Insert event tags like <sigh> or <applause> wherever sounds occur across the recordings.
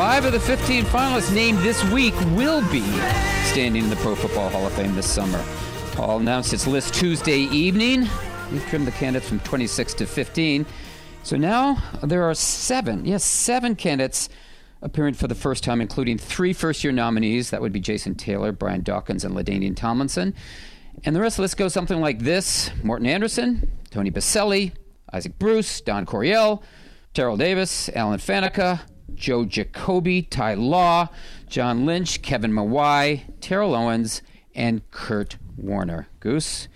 five of the 15 finalists named this week will be standing in the Pro Football Hall of Fame this summer. Hall announced its list Tuesday evening. We've trimmed the candidates from 26 to 15. So now there are seven, yes, seven candidates appearing for the first time, including three first year nominees. That would be Jason Taylor, Brian Dawkins, and LaDainian Tomlinson. And the rest of the list goes something like this Morten Andersen, Tony Boselli, Isaac Bruce, Don Coryell, Terrell Davis, Alan Faneca, Joe Jacoby, Ty Law, John Lynch, Kevin Mawae, Terrell Owens, and Kurt Warner. Goose,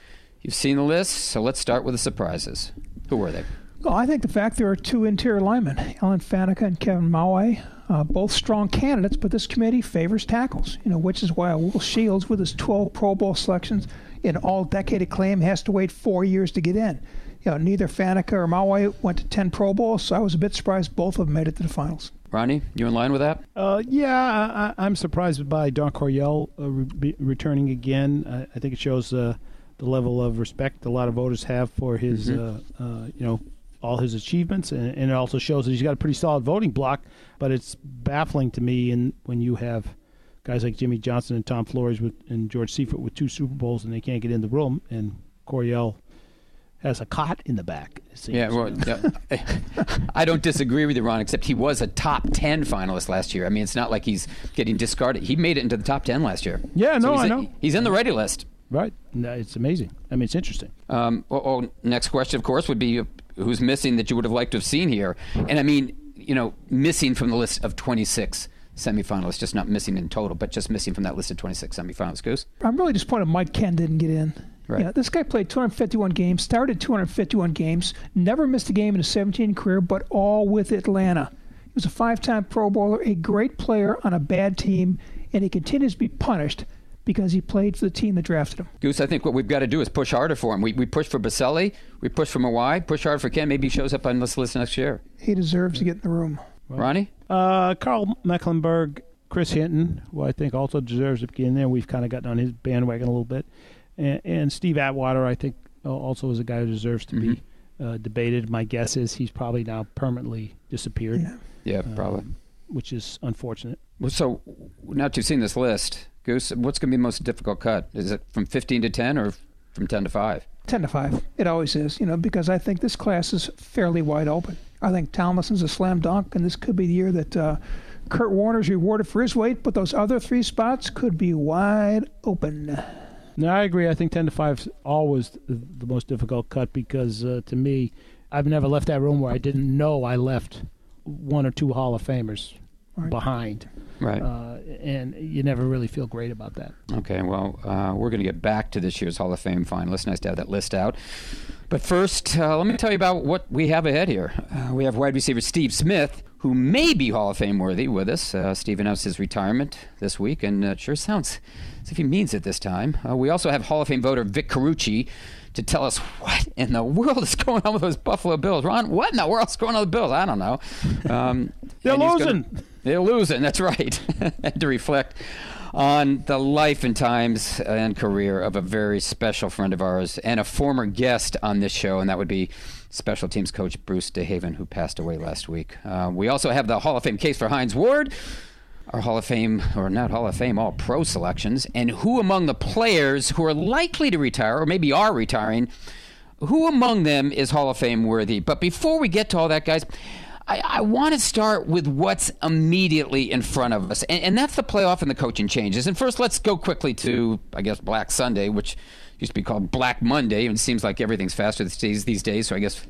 you've seen the list, so let's start with the surprises. Who were they? Well, I think the fact there are two interior linemen, Alan Faneca and Kevin Mawae, uh, both strong candidates, but this committee favors tackles, you know, which is why Will Shields, with his 12 Pro Bowl selections in all decade acclaim, has to wait four years to get in. You know, neither Faneca or Mawae went to 10 Pro Bowls, so I was a bit surprised both of them made it to the finals. Ronnie, you in line with that? Uh, yeah, I, I'm surprised by Don Coryell uh, re- returning again. I, I think it shows uh, the level of respect a lot of voters have for his, uh, uh, you know, all his achievements, and, and it also shows that he's got a pretty solid voting block. But it's baffling to me, in when you have guys like Jimmy Johnson and Tom Flores with, and George Seifert with two Super Bowls, and they can't get in the room, and Coryell has a cot in the back. seems. Yeah, well, yeah. <laughs> I don't disagree with you, Ron, except he was a top 10 finalist last year. I mean, it's not like he's getting discarded. He made it into the top 10 last year. Yeah, no, he's I in- know. He's in the ready list. right. No, it's amazing. I mean, it's interesting. Um, oh, oh, next question, of course, would be uh, who's missing that you would have liked to have seen here? And I mean, you know, missing from the list of 26 semifinalists, just not missing in total, but just missing from that list of 26 semifinalists. Goose? I'm really disappointed Mike Kenn didn't get in. Right. Yeah, this guy played 251 games, started 251 games, never missed a game in his 17 career, but all with Atlanta. He was a five-time Pro Bowler, a great player on a bad team, and he continues to be punished because he played for the team that drafted him. Goose, I think what we've got to do is push harder for him. We, we push for Boselli, we push for Mawae, push hard for Kenn. Maybe he shows up on this list next year. He deserves to get in the room. Ronnie? Uh, Carl Mecklenburg, Chris Hinton, who I think also deserves to be in there. We've kind of gotten on his bandwagon a little bit. And, and Steve Atwater, I think, uh, also is a guy who deserves to be uh, debated. My guess is he's probably now permanently disappeared, Yeah. Yeah, probably. which is unfortunate. Well, so now that you've seen this list, Goose, what's going to be the most difficult cut? Is it from 15 to 10 or from 10 to 5? 10 to 5. It always is, you know, because I think this class is fairly wide open. I think Tomlinson's a slam dunk, and this could be the year that uh, Kurt Warner's rewarded for his weight, but those other three spots could be wide open. No, I agree. I think 10 to 5 is always the, the most difficult cut because uh, to me, I've never left that room where I didn't know I left one or two Hall of Famers Right. behind. Right. Uh, and you never really feel great about that. Okay, well, uh, we're going to get back to this year's Hall of Fame finalists. Nice to have that list out. But first, uh, let me tell you about what we have ahead here. Uh, we have wide receiver Steve Smith, who may be Hall of Fame worthy with us. Uh, Steve announced his retirement this week, and uh, it sure sounds as if he means it this time. Uh, we also have Hall of Fame voter Vic Carucci to tell us what in the world is going on with those Buffalo Bills. Ron, what in the world is going on with the Bills? I don't know. Um, <laughs> They're he's gonna- losing. they're losing, that's right. <laughs> and to reflect on the life and times and career of a very special friend of ours and a former guest on this show, and that would be special teams coach Bruce DeHaven, who passed away last week. Uh, we also have the Hall of Fame case for Hines Ward. our Hall of Fame, or not Hall of Fame, all pro selections, and who among the players who are likely to retire, or maybe are retiring, who among them is Hall of Fame worthy? But before we get to all that, guys, I, I want to start with what's immediately in front of us, and, and that's the playoff and the coaching changes. And first, let's go quickly to, I guess, Black Sunday, which used to be called Black Monday, and it seems like everything's faster these days, these days so I guess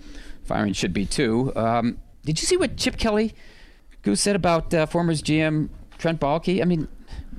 firing should be too. Um, did you see what Chip Kelly Goose said about uh, former GM Trent Baalke? I mean,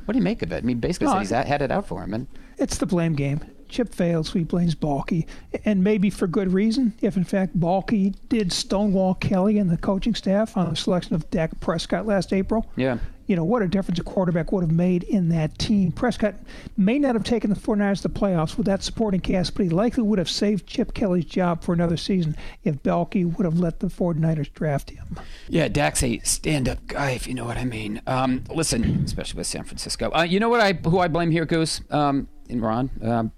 what do you make of it? I mean, basically No, said he's had it out for him, and It's the blame game. Chip fails, so he blames Baalke, and maybe for good reason. If in fact Baalke did stonewall Kelly and the coaching staff on the selection of Dak Prescott last April, yeah. You know what a difference a quarterback would have made in that team. Prescott may not have taken the 49ers to the playoffs with that supporting cast, but he likely would have saved Chip Kelly's job for another season if Baalke would have let the 49ers draft him. Yeah, Dak's a stand-up guy, if you know what I mean. Um, listen, especially with San Francisco. Uh, you know what I who I blame here, Goose, um, and Ron, um,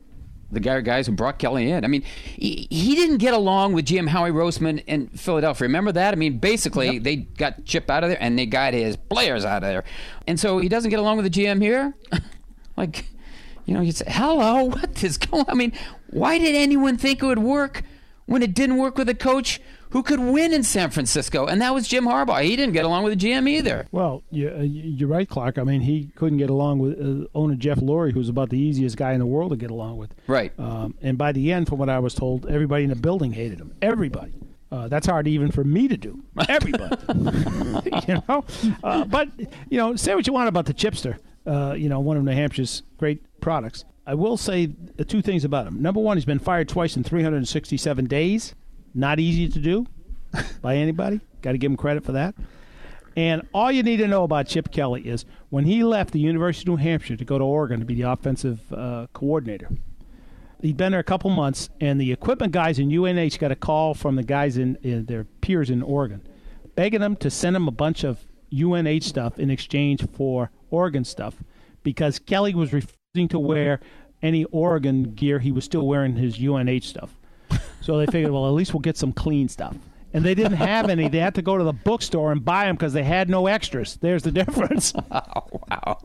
the guy guys who brought Kelly in. I mean, he, he didn't get along with GM Howie Roseman in Philadelphia. Remember that? I mean, basically they got Chip out of there and they got his players out of there, and so he doesn't get along with the GM here. <laughs> like, you know, you say, "Hello, what is going?" I mean, why did anyone think it would work when it didn't work with a coach who could win in San Francisco? And that was Jim Harbaugh. He didn't get along with the GM either. Well, you, uh, you're right, Clark. I mean, he couldn't get along with uh, owner Jeff Lurie, who's about the easiest guy in the world to get along with. Right. Um, and by the end, from what I was told, everybody in the building hated him. Everybody. Uh, that's hard even for me to do. Everybody. <laughs> <laughs> you know? Uh, but, you know, say what you want about the Chipster, uh, you know, one of New Hampshire's great products. I will say two things about him. Number one, he's been fired twice in 367 days. Not easy to do by anybody. Got to give him credit for that. And all you need to know about Chip Kelly is when he left the University of New Hampshire to go to Oregon to be the offensive uh, coordinator, he'd been there a couple months, and the equipment guys in UNH got a call from the guys in, in their peers in Oregon, begging them to send them a bunch of UNH stuff in exchange for Oregon stuff, because Kelly was refusing to wear any Oregon gear. He was still wearing his UNH stuff. So they figured, well, at least we'll get some clean stuff. And they didn't have any. They had to go to the bookstore and buy them because they had no extras. There's the difference. <laughs> wow.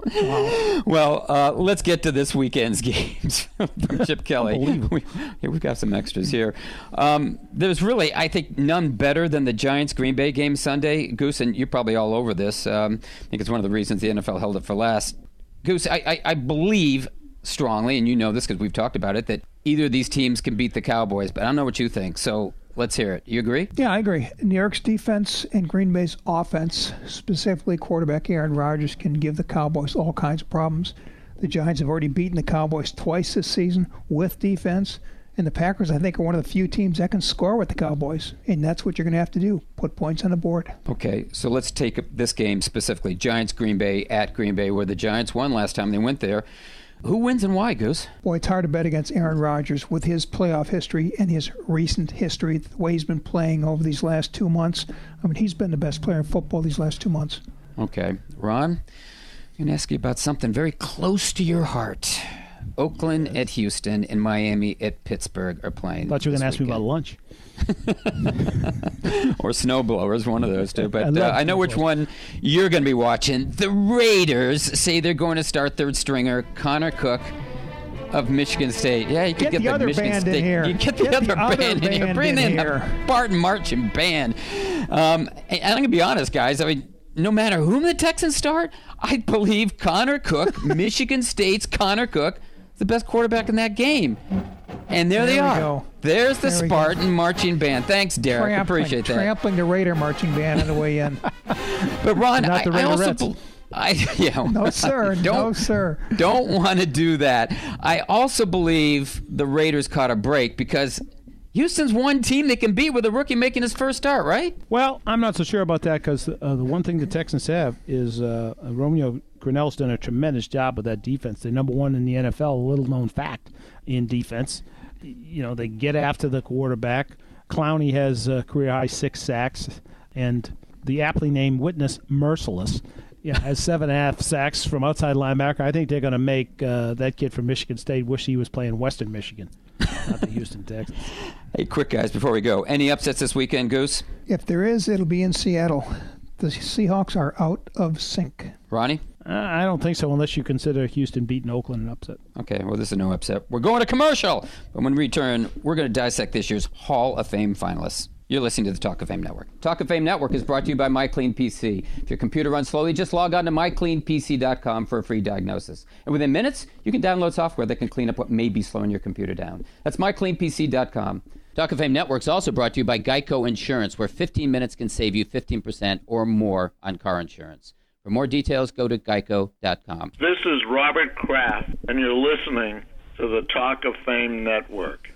Well, uh, let's get to this weekend's <laughs> games from Chip <laughs> Kelly. We, here we've got some extras here. Um, there's really, I think, none better than the Giants Green Bay game Sunday. Goose, and you're probably all over this. Um, I think it's one of the reasons the NFL held it for last. Goose, I, I, I believe strongly, and you know this because we've talked about it, that either of these teams can beat the Cowboys, but I don't know what you think. So let's hear it. You agree? Yeah, I agree. New York's defense and Green Bay's offense, specifically quarterback Aaron Rodgers, can give the Cowboys all kinds of problems. The Giants have already beaten the Cowboys twice this season with defense. And the Packers, I think, are one of the few teams that can score with the Cowboys. And that's what you're going to have to do put points on the board. Okay, so let's take this game specifically Giants Green Bay at Green Bay, where the Giants won last time they went there. Who wins and why, Goose? Boy, it's hard to bet against Aaron Rodgers with his playoff history and his recent history, the way he's been playing over these last two months. I mean, he's been the best player in football these last two months. Okay. Ron, I'm going to ask you about something very close to your heart. Oakland at Houston and Miami at Pittsburgh are playing. thought you were going to ask weekend. me about lunch. <laughs> or snowblowers, one of those two. I But uh, I know which one you're going to be watching. The Raiders say they're going to start third stringer Connor Cook of Michigan State. Yeah, you could Get get, the other Michigan band in State. here. You get the Get other the other band, in here. Bring in in here. the Barton Marching Band. Um, and I'm going to be honest, guys. I mean. No matter whom the Texans start, I believe Connor Cook, <laughs> Michigan State's Connor Cook, the best quarterback in that game. And there, they There we are. go. There's the There we go. Spartan marching band. Thanks, Derek. Trampling, Appreciate that. trampling the Raider marching band on the way in. <laughs> But Ron, Not I, the I also Raiderettes. I <laughs> yeah. No, sir. <laughs> don't no, sir. don't want to do that. I also believe the Raiders caught a break because Houston's one team they can beat with a rookie making his first start, right? Well, I'm not so sure about that because uh, the one thing the Texans have is uh, Romeo Crennel's done a tremendous job with that defense. They're number one in the NFL, a little known fact in defense. You know, they get after the quarterback. Clowney has a career high six sacks, and the aptly named Whitney, Mercilus, yeah, has seven and a half sacks from outside linebacker. I think they're going to make uh, that kid from Michigan State wish he was playing Western Michigan, not the Houston Texans. <laughs> Hey, quick guys, before we go, any upsets this weekend, Goose? If there is, it'll be in Seattle. The Seahawks are out of sync. Ronnie? Uh, I don't think so, unless you consider Houston beating Oakland an upset. Okay, well, this is no upset. We're going to commercial. But when we return, we're going to dissect this year's Hall of Fame finalists. You're listening to the Talk of Fame Network. Talk of Fame Network is brought to you by MyCleanPC. If your computer runs slowly, just log on to mycleanpc.com for a free diagnosis. And within minutes, you can download software that can clean up what may be slowing your computer down. That's mycleanpc.com. Talk of Fame Network is also brought to you by Geico Insurance, where 15 minutes can save you 15% or more on car insurance. For more details, go to geico.com. This is Robert Kraft, and you're listening to the Talk of Fame Network.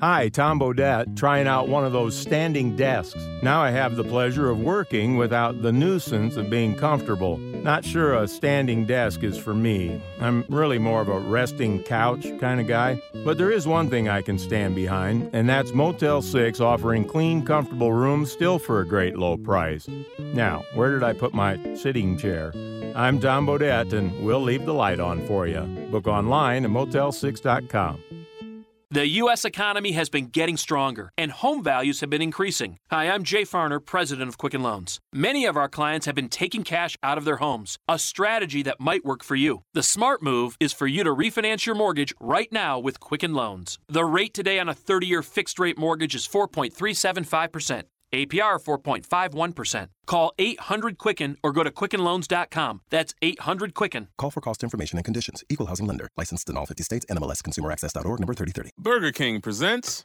Hi, Tom Bodett, trying out one of those standing desks. Now I have the pleasure of working without the nuisance of being comfortable. Not sure a standing desk is for me. I'm really more of a resting couch kind of guy. But there is one thing I can stand behind, and that's Motel 6 offering clean, comfortable rooms still for a great low price. Now, where did I put my sitting chair? I'm Tom Bodett, and we'll leave the light on for you. Book online at motel6.com. The U.S. economy has been getting stronger, and home values have been increasing. Hi, I'm Jay Farner, president of Quicken Loans. Many of our clients have been taking cash out of their homes, a strategy that might work for you. The smart move is for you to refinance your mortgage right now with Quicken Loans. The rate today on a 30 year fixed rate mortgage is 4.375%. APR 4.51%. Call 800 Quicken or go to QuickenLoans.com. That's 800 Quicken. Call for cost information and conditions. Equal housing lender. Licensed in all 50 states. NMLS ConsumerAccess.org number 3030. Burger King presents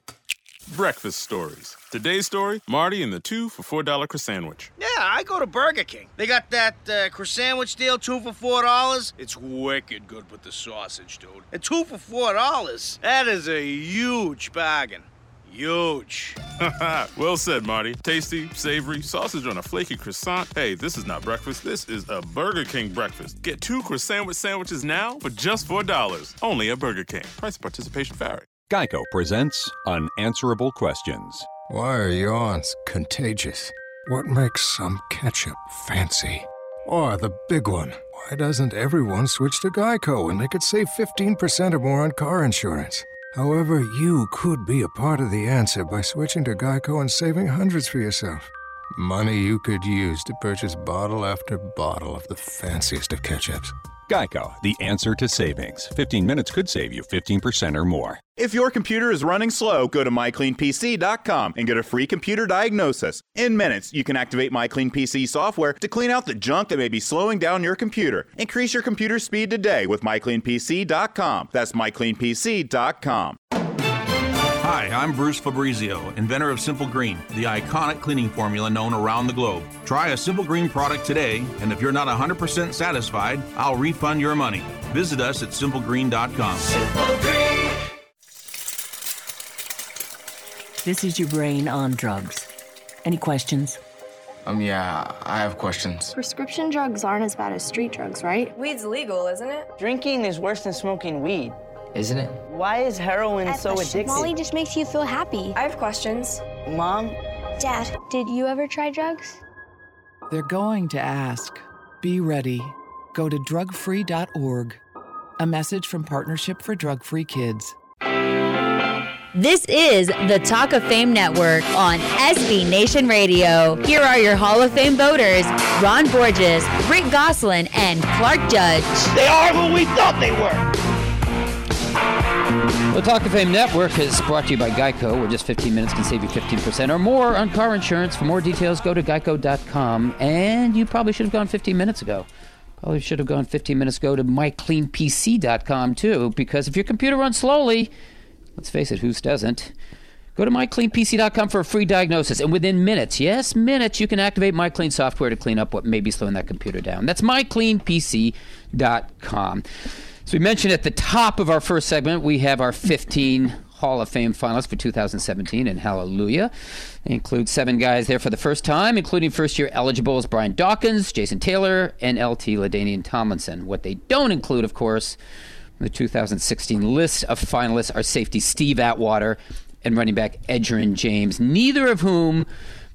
Breakfast Stories. Today's story Marty and the two for $4 croissant. Sandwich. Yeah, I go to Burger King. They got that uh, croissant sandwich deal, two for four dollars. It's wicked good with the sausage, dude. And two for four dollars. That is a huge bargain. Huge. <laughs> well said, Marty. Tasty, savory, sausage on a flaky croissant. Hey, this is not breakfast. This is a Burger King breakfast. Get two croissant sandwiches now for just $4. Only at Burger King. Price and participation vary. Geico presents Unanswerable Questions. Why are yawns contagious? What makes some ketchup fancy? Or the big one, why doesn't everyone switch to Geico when they could save 15% or more on car insurance? However, you could be a part of the answer by switching to Geico and saving hundreds for yourself. Money you could use to purchase bottle after bottle of the fanciest of ketchups. Geico, the answer to savings. 15 minutes could save you 15% or more. If your computer is running slow, go to mycleanpc.com and get a free computer diagnosis. In minutes, you can activate MyCleanPC software to clean out the junk that may be slowing down your computer. Increase your computer speed today with mycleanpc.com. That's mycleanpc.com. Hi, I'm Bruce Fabrizio, inventor of Simple Green, the iconic cleaning formula known around the globe. Try a Simple Green product today, and if you're not 100% satisfied, I'll refund your money. Visit us at simplegreen.com. Simple Green. This is your brain on drugs. Any questions? Um, yeah, I have questions. Prescription drugs aren't as bad as street drugs, right? Weed's legal, isn't it? Drinking is worse than smoking weed. Isn't it? Why is heroin so addictive? Molly just makes you feel happy. I have questions. Mom? Dad, did you ever try drugs? They're going to ask. Be ready. Go to drugfree.org. A message from Partnership for Drug Free Kids. This is the Talk of Fame Network on SB Nation Radio. Here are your Hall of Fame voters Ron Borges, Rick Gosselin, and Clark Judge. They are who we thought they were. The Talk of Fame Network is brought to you by Geico, where just 15 minutes can save you 15% or more on car insurance. For more details, go to geico.com. And you probably should have gone 15 minutes ago. Probably should have gone 15 minutes ago to mycleanpc.com too, because if your computer runs slowly, let's face it, who doesn't? Go to mycleanpc.com for a free diagnosis, and within minutes, yes, minutes, you can activate MyClean software to clean up what may be slowing that computer down. That's mycleanpc.com. So we mentioned at the top of our first segment, we have our 15 Hall of Fame finalists for 2017, and hallelujah. They include seven guys there for the first time, including first year eligibles Brian Dawkins, Jason Taylor, and LT LaDainian Tomlinson. What they don't include, of course, the 2016 list of finalists are safety Steve Atwater and running back Edgerrin James, neither of whom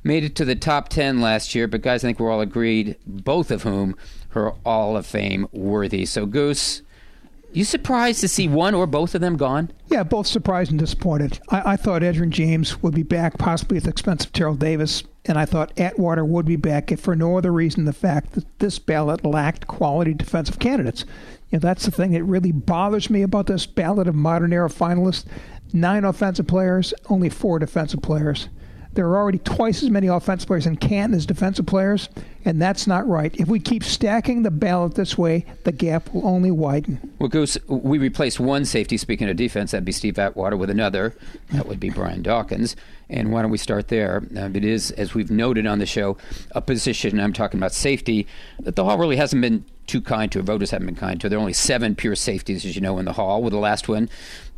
made it to the top 10 last year, but guys, I think we're all agreed, both of whom are All of Fame worthy. So, Goose, you surprised to see one or both of them gone? Yeah, both surprised and disappointed. I, I thought Edgerrin James would be back, possibly at the expense of Terrell Davis. and I thought Atwater would be back if for no other reason the fact that this ballot lacked quality defensive candidates. You know, that's the thing that really bothers me about this ballot of modern era finalists. Nine offensive players, only four defensive players. There are already twice as many offensive players in Canton as defensive players, and that's not right. If we keep stacking the ballot this way, the gap will only widen. Well, Goose, we replaced one safety, speaking of defense, that'd be Steve Atwater, with another. That would be Brian Dawkins. And why don't we start there? Um, it is, as we've noted on the show, a position, I'm talking about safety, that the Hall really hasn't been too kind to, voters haven't been kind to. There are only seven pure safeties, as you know, in the Hall, with the last one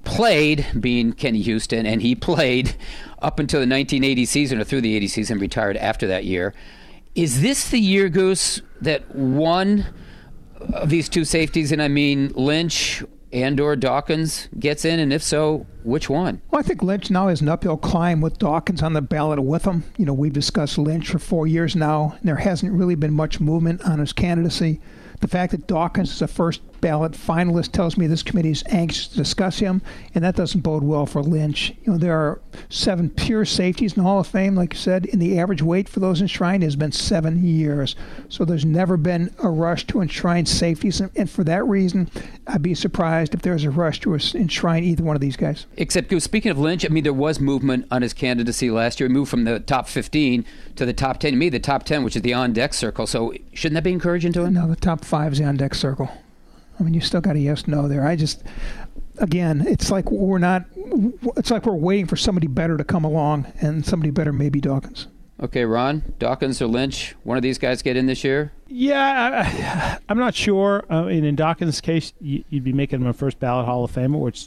played, being Kenny Houston, and he played up until the 1980 season or through the 80 season, retired after that year. Is this the year, Goose, that one of these two safeties, and I mean Lynch and or Dawkins, gets in? And if so, which one? Well, I think Lynch now has an uphill climb with Dawkins on the ballot with him. You know, we've discussed Lynch for four years now, and there hasn't really been much movement on his candidacy. The fact that Dawkins is a first ballot finalist tells me this committee is anxious to discuss him, and that doesn't bode well for Lynch. You know, there are seven pure safeties in the Hall of Fame, like you said, and the average wait for those enshrined has been seven years. So there's never been a rush to enshrine safeties, and for that reason, I'd be surprised if there's a rush to enshrine either one of these guys. Except, speaking of Lynch, I mean, there was movement on his candidacy last year. He moved from the top 15 to the top 10. To me, the top 10, which is the on deck circle. So shouldn't that be encouraging to him? No, the top five is the on deck circle. I mean, you still got a yes no there. I just, again, it's like we're not, it's like we're waiting for somebody better to come along, and somebody better may be Dawkins. Okay, Ron, Dawkins or Lynch, one of these guys get in this year? Yeah, I, am not sure. Uh, in, in Dawkins' case, you, would be making him a first ballot Hall of Famer, which,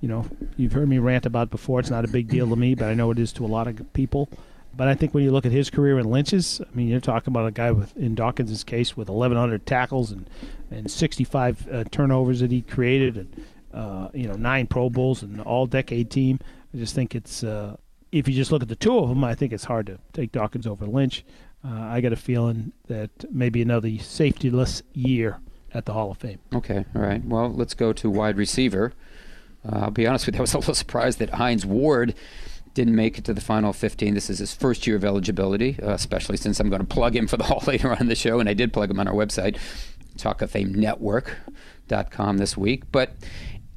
you know, you've heard me rant about before. It's not a big deal to me, but I know it is to a lot of people. But I think when you look at his career in Lynch's, I mean, you're talking about a guy with, in Dawkins' case, with 1,100 tackles and and 65 uh, turnovers that he created, and uh, you know nine Pro Bowls and all decade team. I just think it's uh, if you just look at the two of them, I think it's hard to take Dawkins over Lynch. Uh, I got a feeling that maybe another safetyless year at the Hall of Fame. Okay, all right. Well, let's go to wide receiver. Uh, I'll be honest with you, I was a little surprised that Hines Ward didn't make it to the final 15. This is his first year of eligibility, uh, especially since I'm going to plug him for the <laughs> Hall later on in the show, and I did plug him on our website. Talk of Fame Network.com this week. But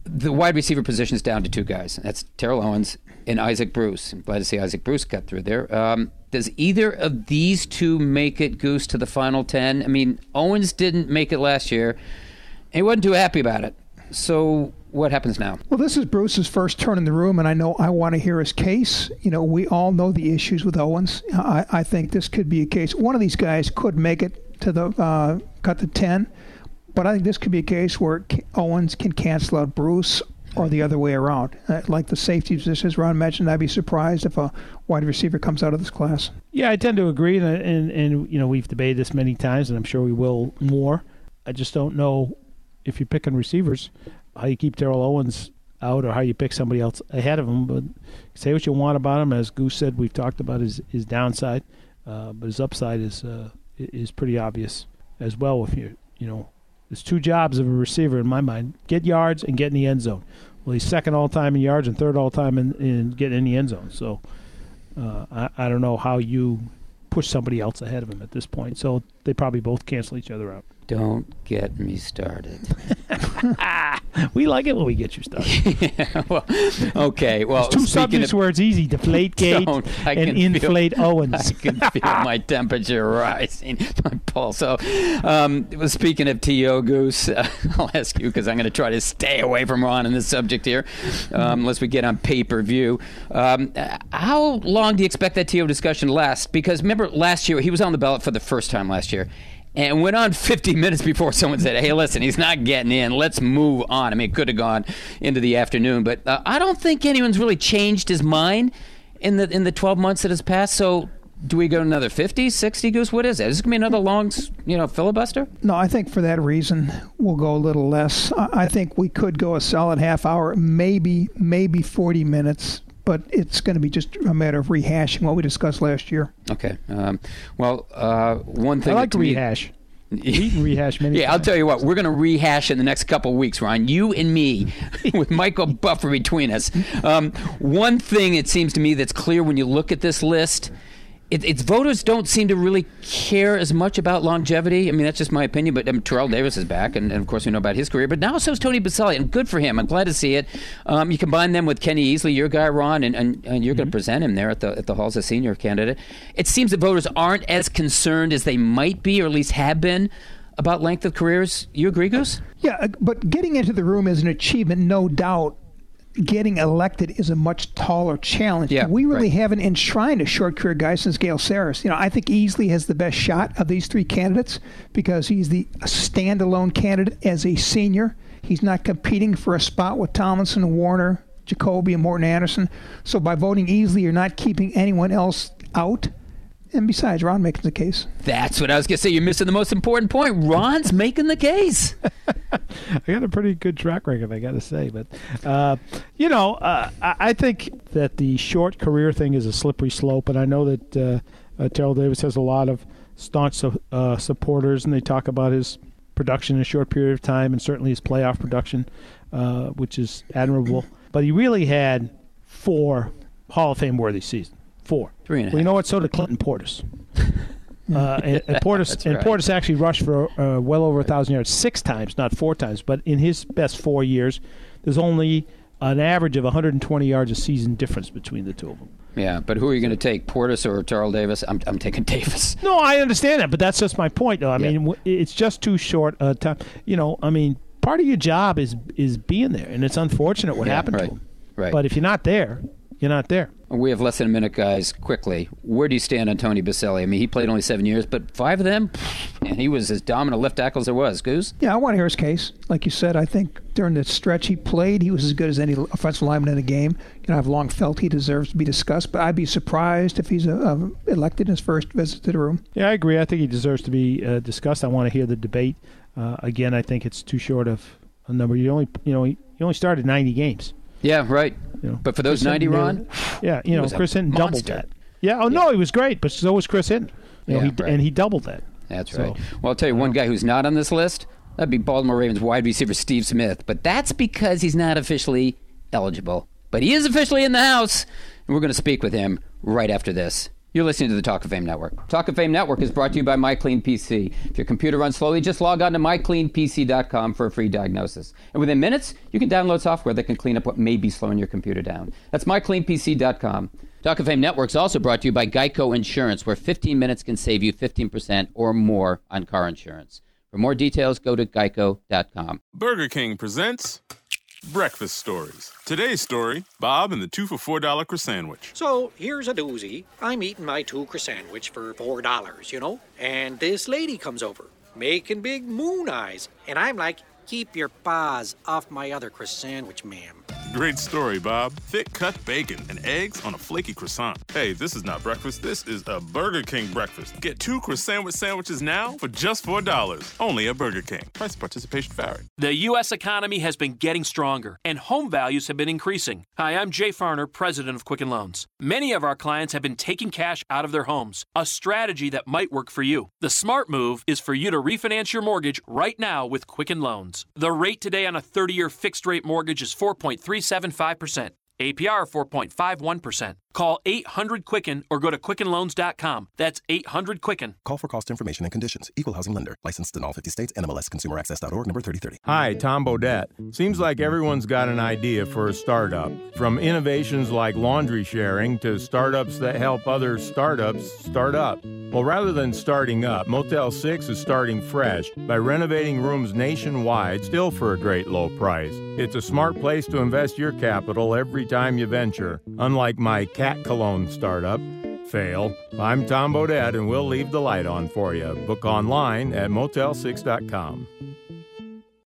the wide receiver position is down to two guys. That's Terrell Owens and Isaac Bruce. I'm glad to see Isaac Bruce got through there. Um, does either of these two make it goose to the final 10? I mean, Owens didn't make it last year, and he wasn't too happy about it. So what happens now? Well, this is Bruce's first turn in the room, and I know I want to hear his case. You know, we all know the issues with Owens. I, I think this could be a case. One of these guys could make it to the uh, cut the ten, but I think this could be a case where Owens can cancel out Bruce or the other way around. Uh, like the safety position, as Ron mentioned, I'd be surprised if a wide receiver comes out of this class. Yeah, I tend to agree, and, and, and you know we've debated this many times, and I'm sure we will more. I just don't know if you're picking receivers, how you keep Terrell Owens out or how you pick somebody else ahead of him. But say what you want about him. As Goose said, we've talked about his, his downside, uh, but his upside is uh, is pretty obvious as well. If you you know, there's two jobs of a receiver in my mind: get yards and get in the end zone. Well, he's second all time in yards and third all time in, in getting in the end zone. So uh, I, I don't know how you push somebody else ahead of him at this point. So they probably both cancel each other out. Don't get me started. <laughs> we like it when we get you started. <laughs> yeah, well, okay. Well, There's two subjects of, where it's easy: deflate <laughs> gate and inflate feel, Owens. I can feel my temperature rising, my pulse. So, um, speaking of To Goose, uh, I'll ask you because I'm going to try to stay away from Ron on this subject here, um, unless we get on pay per view. Um, how long do you expect that To discussion to last? Because remember last year he was on the ballot for the first time last year and went on <laughs> 50 minutes before someone said, "Hey, listen, he's not getting in. Let's move on." I mean, it could have gone into the afternoon, but uh, I don't think anyone's really changed his mind in the in the 12 months that has passed. So, do we go another 50, 60 goose? What is it? Is this gonna be another long, you know, filibuster? No, I think for that reason we'll go a little less. I think we could go a solid half hour, maybe maybe 40 minutes but it's going to be just a matter of rehashing what we discussed last year. Okay. Um, well, uh, one thing I like to rehash. <laughs> We can rehash many. Yeah, times. I'll tell you what. We're going to rehash in the next couple of weeks, Ron. You and me, <laughs> with Michael Buffer between us. Um, one thing it seems to me that's clear when you look at this list it, it's voters don't seem to really care as much about longevity. I mean, that's just my opinion. But um, Terrell Davis is back, and, and, of course we know about his career. But now so is Tony Boselli, and good for him. I'm glad to see it. Um, you combine them with Kenny Easley, your guy, Ron, and, and, and you're mm-hmm. going to present him there at the at the halls as senior candidate. It seems that voters aren't as concerned as they might be, or at least have been. About length of careers, you agree, Goose? Yeah, uh, but getting into the room is an achievement, no doubt getting elected is a much taller challenge. Yeah, we really right. haven't enshrined a short career guy since Gale Sayers. You know, I think Easley has the best shot of these three candidates because he's the standalone candidate as a senior. He's not competing for a spot with Tomlinson, Warner, Jacoby, and Morten Andersen. So by voting Easley, you're not keeping anyone else out. And besides, Ron making the case. That's what I was going to say. You're missing the most important point. Ron's making the case. <laughs> I got a pretty good track record, I got to say. But, uh, you know, uh, I think that the short career thing is a slippery slope. And I know that uh, uh Terrell Davis has a lot of staunch uh, supporters, and they talk about his production in a short period of time and certainly his playoff production, uh, which is admirable. But he really had four Hall of Fame worthy seasons. Four. Three and a well, you know what? So did Clinton Portis. <laughs> Uh, and, and, Portis and Portis actually rushed for uh, well over a thousand yards six times, not four times. But in his best four years, there's only an average of 120 yards a season difference between the two of them. Yeah, but who are you going to take, Portis or Terrell Davis? I'm, I'm taking <laughs> Davis. No, I understand that, but that's just my point, though. I yeah. mean, it's just too short a time. You know, I mean, part of your job is is being there, and it's unfortunate what yeah, happened right, to him. Right. But if you're not there, you're not there. We have less than a minute, guys. Quickly, where do you stand on Tony Boselli? I mean, he played only seven years, but five of them, and he was as dominant left tackle as there was. Goose? Yeah, I want to hear his case. Like you said, I think during the stretch he played, he was as good as any offensive lineman in the game. You know, I've long felt he deserves to be discussed, but I'd be surprised if he's uh, elected his first visit to the room. Yeah, I agree. I think he deserves to be uh, discussed. I want to hear the debate. Uh, again, I think it's too short of a number. You only, you know, he, he only started 90 games. Yeah, right. You know, but for those Chris 90, Ron? Yeah, you know, Chris Hinton doubled that. Yeah, oh, yeah. no, he was great, but so was Chris Hinton. You know, yeah, he, right. And he doubled that. That's so, right. Well, I'll tell you one guy who's not on this list. That'd be Baltimore Ravens wide receiver Steve Smith. But that's because he's not officially eligible. But he is officially in the house. And we're going to speak with him right after this. You're listening to the Talk of Fame Network. Talk of Fame Network is brought to you by MyCleanPC. If your computer runs slowly, just log on to mycleanpc.com for a free diagnosis. And within minutes, you can download software that can clean up what may be slowing your computer down. That's mycleanpc.com. Talk of Fame Network is also brought to you by Geico Insurance, where 15 minutes can save you 15% or more on car insurance. For more details, go to geico.com. Burger King presents Breakfast Stories. Today's story Bob and the two for $4 croissant. So here's a doozy. I'm eating my two croissant for $4, you know? And this lady comes over, making big moon eyes. And I'm like, keep your paws off my other croissant, sandwich, ma'am. Great story, Bob. Thick cut bacon and eggs on a flaky croissant. Hey, this is not breakfast. This is a Burger King breakfast. Get two croissant sandwiches now for just $4. Only at Burger King. Price participation vary. The U.S. economy has been getting stronger, and home values have been increasing. Hi, I'm Jay Farner, president of Quicken Loans. Many of our clients have been taking cash out of their homes, a strategy that might work for you. The smart move is for you to refinance your mortgage right now with Quicken Loans. The rate today on a 30 year fixed rate mortgage is 4.3 375%. APR 4.51%. Call 800 Quicken or go to QuickenLoans.com. That's 800 Quicken. Call for cost information and conditions. Equal housing lender. Licensed in all 50 states. NMLS Consumer Access.org number 3030. Hi, Tom Bodett. Seems like everyone's got an idea for a startup. From innovations like laundry sharing to startups that help other startups start up. Well, rather than starting up, Motel 6 is starting fresh by renovating rooms nationwide, still for a great low price. It's a smart place to invest your capital every time you venture. Unlike my cat cologne startup, Fail. I'm Tom Bodett, and we'll leave the light on for you. Book online at motel6.com.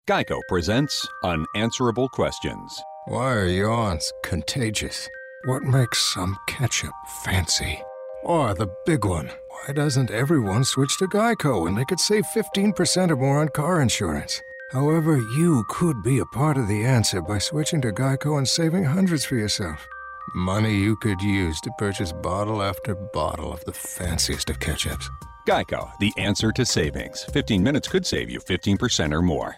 Geico presents Unanswerable Questions. Why are yawns contagious? What makes some ketchup fancy? Or the big one, why doesn't everyone switch to Geico and they could save 15% or more on car insurance? However, you could be a part of the answer by switching to Geico and saving hundreds for yourself. Money you could use to purchase bottle after bottle of the fanciest of ketchups. Geico, the answer to savings. 15 minutes could save you 15% or more.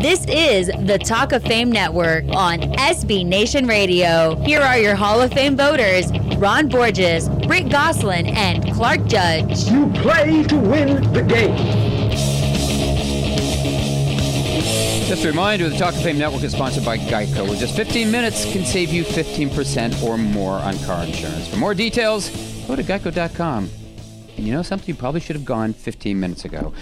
This is the Talk of Fame Network on SB Nation Radio. Here are your Hall of Fame voters Ron Borges, Rick Gosselin, and Clark Judge. You play to win the game. Just a reminder, the Talk of Fame Network is sponsored by Geico, where just 15 minutes can save you 15% or more on car insurance. For more details, go to geico.com. And you know something? You probably should have gone 15 minutes ago.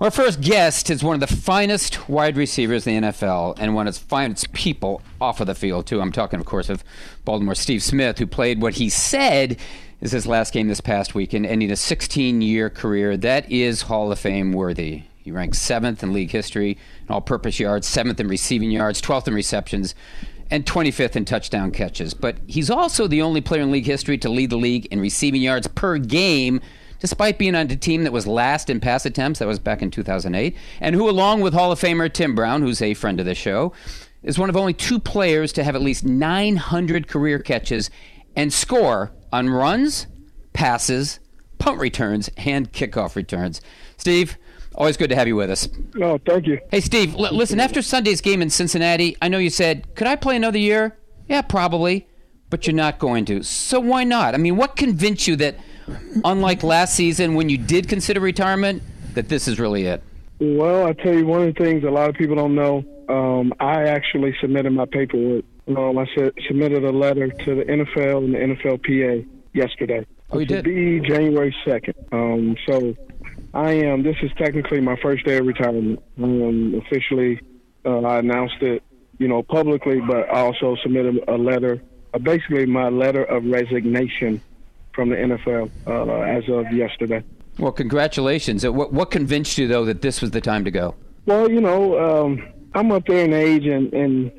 Our first guest is one of the finest wide receivers in the NFL and one of the finest people off of the field, too. I'm talking, of course, of Baltimore Steve Smith, who played what he said is his last game this past weekend, ending a 16 year career that is Hall of Fame worthy. He ranks seventh in league history in all purpose yards, seventh in receiving yards, 12th in receptions, and 25th in touchdown catches. But he's also the only player in league history to lead the league in receiving yards per game, despite being on a team that was last in pass attempts. That was back in 2008. And who, along with Hall of Famer Tim Brown, who's a friend of the show, is one of only two players to have at least 900 career catches and score on runs, passes, punt returns, and kickoff returns. Steve, Always good to have you with us. Oh, thank you. Hey, Steve, l- listen, after Sunday's game in Cincinnati, I know you said, could I play another year? Yeah, probably, but you're not going to. So why not? I mean, what convinced you that, unlike last season when you did consider retirement, that this is really it? Well, I tell you, one of the things a lot of people don't know, um, I actually submitted my paperwork. Um, I said, submitted a letter to the NFL and the NFLPA yesterday. Oh, you did? Be January 2nd. Um, so I am. This is technically my first day of retirement. Um, officially, uh, I announced it, you know, publicly, but I also submitted a letter, uh, basically my letter of resignation from the NFL uh, as of yesterday. Well, congratulations. Uh, What, what convinced you, though, that this was the time to go? Well, you know, um, I'm up there in age, and and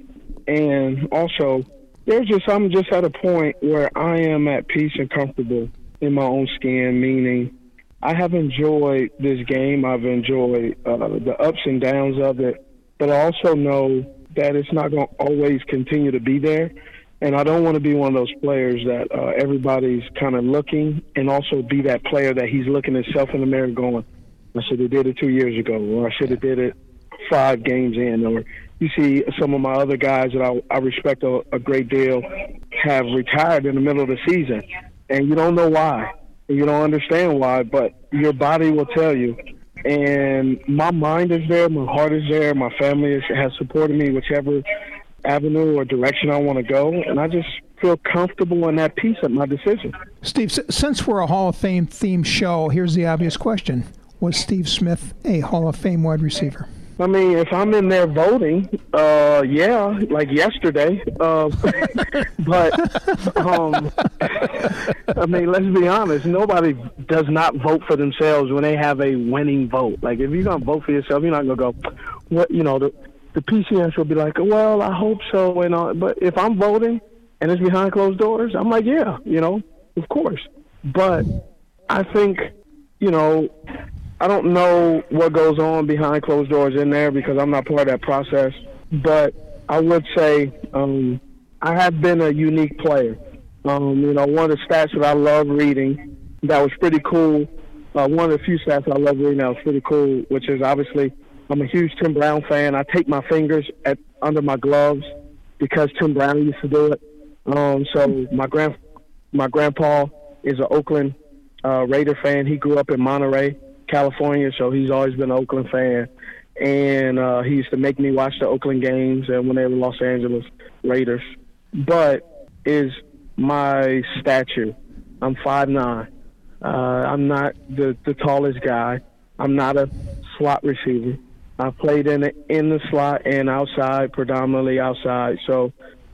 and also there's just I'm just at a point where I am at peace and comfortable in my own skin, meaning I have enjoyed this game. I've enjoyed uh, the ups and downs of it, but I also know that it's not going to always continue to be there. And I don't want to be one of those players that uh, everybody's kind of looking, and also be that player that he's looking himself in the mirror going, "I should have did it two years ago, or I should have did it five games in." Or you see some of my other guys that I, I respect a, a great deal have retired in the middle of the season, and you don't know why you don't understand why, but your body will tell you. And my mind is there, my heart is there, my family is, has supported me whichever avenue or direction I want to go, and I just feel comfortable in that piece of my decision. Steve, since we're a Hall of Fame themed show, here's the obvious question: Was Steve Smith a Hall of Fame wide receiver? I mean, if I'm in there voting, uh, yeah, like yesterday. Uh, <laughs> but um, I mean, let's be honest. Nobody does not vote for themselves when they have a winning vote. Like, if you're gonna vote for yourself, you're not gonna go, what you know. The the PCS will be like, well, I hope so, and all. But if I'm voting and it's behind closed doors, I'm like, yeah, you know, of course. But I think, you know, I don't know what goes on behind closed doors in there because I'm not part of that process. But I would say um, I have been a unique player. Um, you know, one of the stats that I love reading that was pretty cool. Uh, one of the few stats I love reading that was pretty cool, which is obviously I'm a huge Tim Brown fan. I take my fingers at under my gloves because Tim Brown used to do it. Um, so my grand my grandpa is an Oakland uh, Raider fan. He grew up in Monterey. California, so he's always been an Oakland fan. And uh, he used to make me watch the Oakland games and when they were Los Angeles Raiders. But is my stature. I'm five nine. Uh, I'm not the, the tallest guy. I'm not a slot receiver. I played in the, in the slot and outside, predominantly outside. So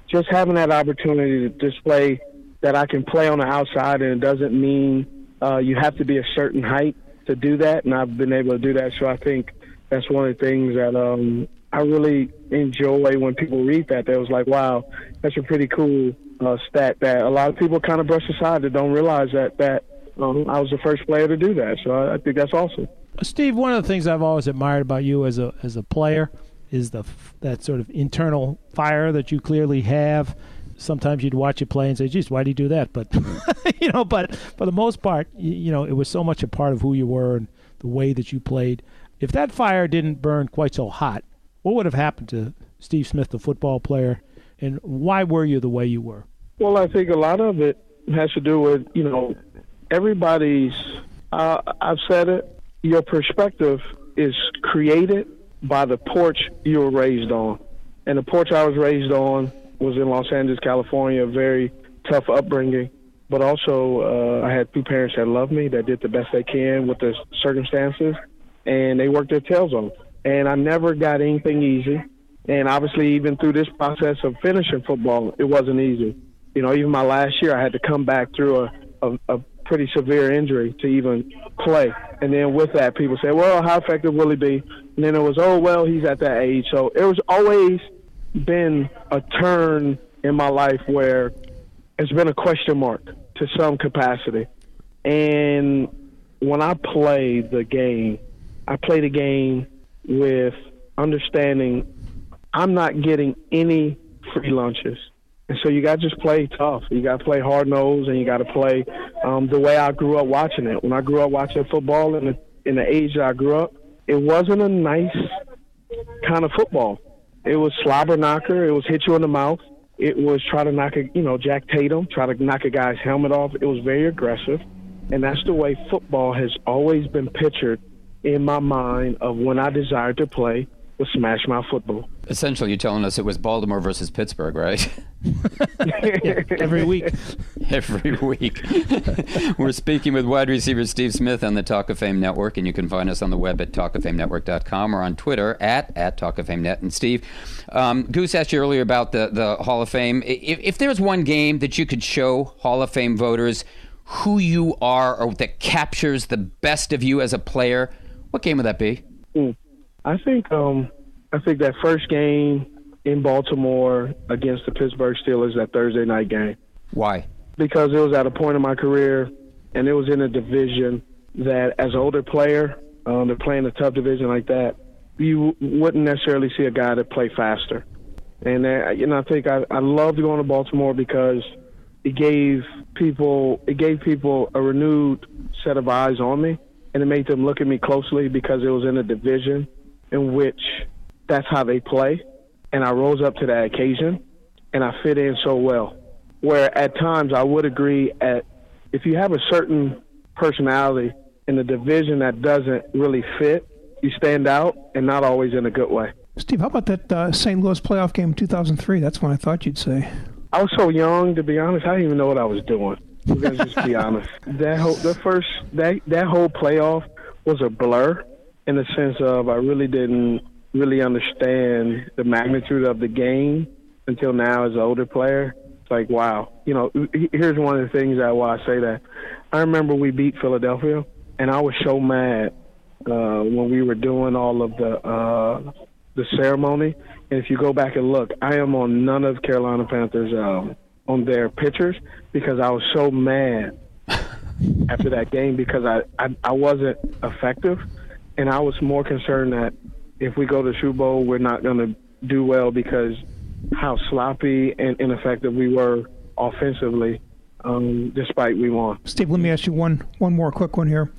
just having that opportunity to display that I can play on the outside and it doesn't mean uh, you have to be a certain height to do that, and I've been able to do that. So I think that's one of the things that um, I really enjoy when people read that. They was like, "Wow, that's a pretty cool uh, stat." That a lot of people kind of brush aside that don't realize that that um, I was the first player to do that. So I, I think that's awesome. Steve, one of the things I've always admired about you as a as a player is the that sort of internal fire that you clearly have. Sometimes you'd watch you play and say, "Geez, why do you do that?" But <laughs> you know, but for the most part, you, you know, it was so much a part of who you were and the way that you played. If that fire didn't burn quite so hot, what would have happened to Steve Smith, the football player, and why were you the way you were? Well, I think a lot of it has to do with you know everybody's. Uh, I've said it. Your perspective is created by the porch you were raised on, and the porch I was raised on was in Los Angeles, California. Very tough upbringing, but also uh, I had two parents that loved me, that did the best they can with the circumstances, and they worked their tails off. And I never got anything easy. And obviously, even through this process of finishing football, it wasn't easy. You know, even my last year, I had to come back through a, a, a pretty severe injury to even play. And then with that, people say, well, how effective will he be? And then it was, oh, well, he's at that age. So it was always been a turn in my life where it's been a question mark to some capacity. And when I play the game, I play the game with understanding I'm not getting any free lunches. And so you got to just play tough. You got to play hard nose, and you got to play um, the way I grew up watching it. When I grew up watching football in the in the age that I grew up, it wasn't a nice kind of football. It was slobber knocker. It was hit you in the mouth. It was try to knock a you know Jack Tatum, try to knock a guy's helmet off. It was very aggressive, and that's the way football has always been pictured in my mind of when I desired to play with smash mouth football. Essentially, you're telling us it was Baltimore versus Pittsburgh, right? <laughs> Every week. <laughs> Every week. <laughs> We're speaking with wide receiver Steve Smith on the Talk of Fame Network, and you can find us on the web at talkoffamenetwork.com or on Twitter at, at Talk of Fame Net. And Steve, um, Goose asked you earlier about the, the Hall of Fame. If, if there was one game that you could show Hall of Fame voters who you are or that captures the best of you as a player, what game would that be? Mm. I think um, I think that first game in Baltimore against the Pittsburgh Steelers, that Thursday night game. Why? Because it was at a point in my career, and it was in a division that, as an older player, um, to play in a tough division like that, you wouldn't necessarily see a guy that play faster. And uh, you know, I think I, I loved going to Baltimore because it gave people it gave people a renewed set of eyes on me, and it made them look at me closely because it was in a division in which that's how they play. And I rose up to that occasion and I fit in so well. Where at times I would agree at if you have a certain personality in a division that doesn't really fit, you stand out and not always in a good way. Steve, how about that uh, St. Louis playoff game in 2003? That's what I thought you'd say. I was so young, to be honest. I didn't even know what I was doing. Let's just be honest. <laughs> That whole the first that that whole playoff was a blur in the sense of I really didn't really understand the magnitude of the game until now as an older player. It's like, wow. You know, here's one of the things that why I say that. I remember we beat Philadelphia, and I was so mad uh, when we were doing all of the uh, the ceremony. And if you go back and look, I am on none of Carolina Panthers um, on their pictures because I was so mad <laughs> after that game because I, I I wasn't effective and I was more concerned that if we go to Super Bowl, we're not going to do well because how sloppy and ineffective we were offensively, um, despite we won. Steve, let me ask you one one more quick one here.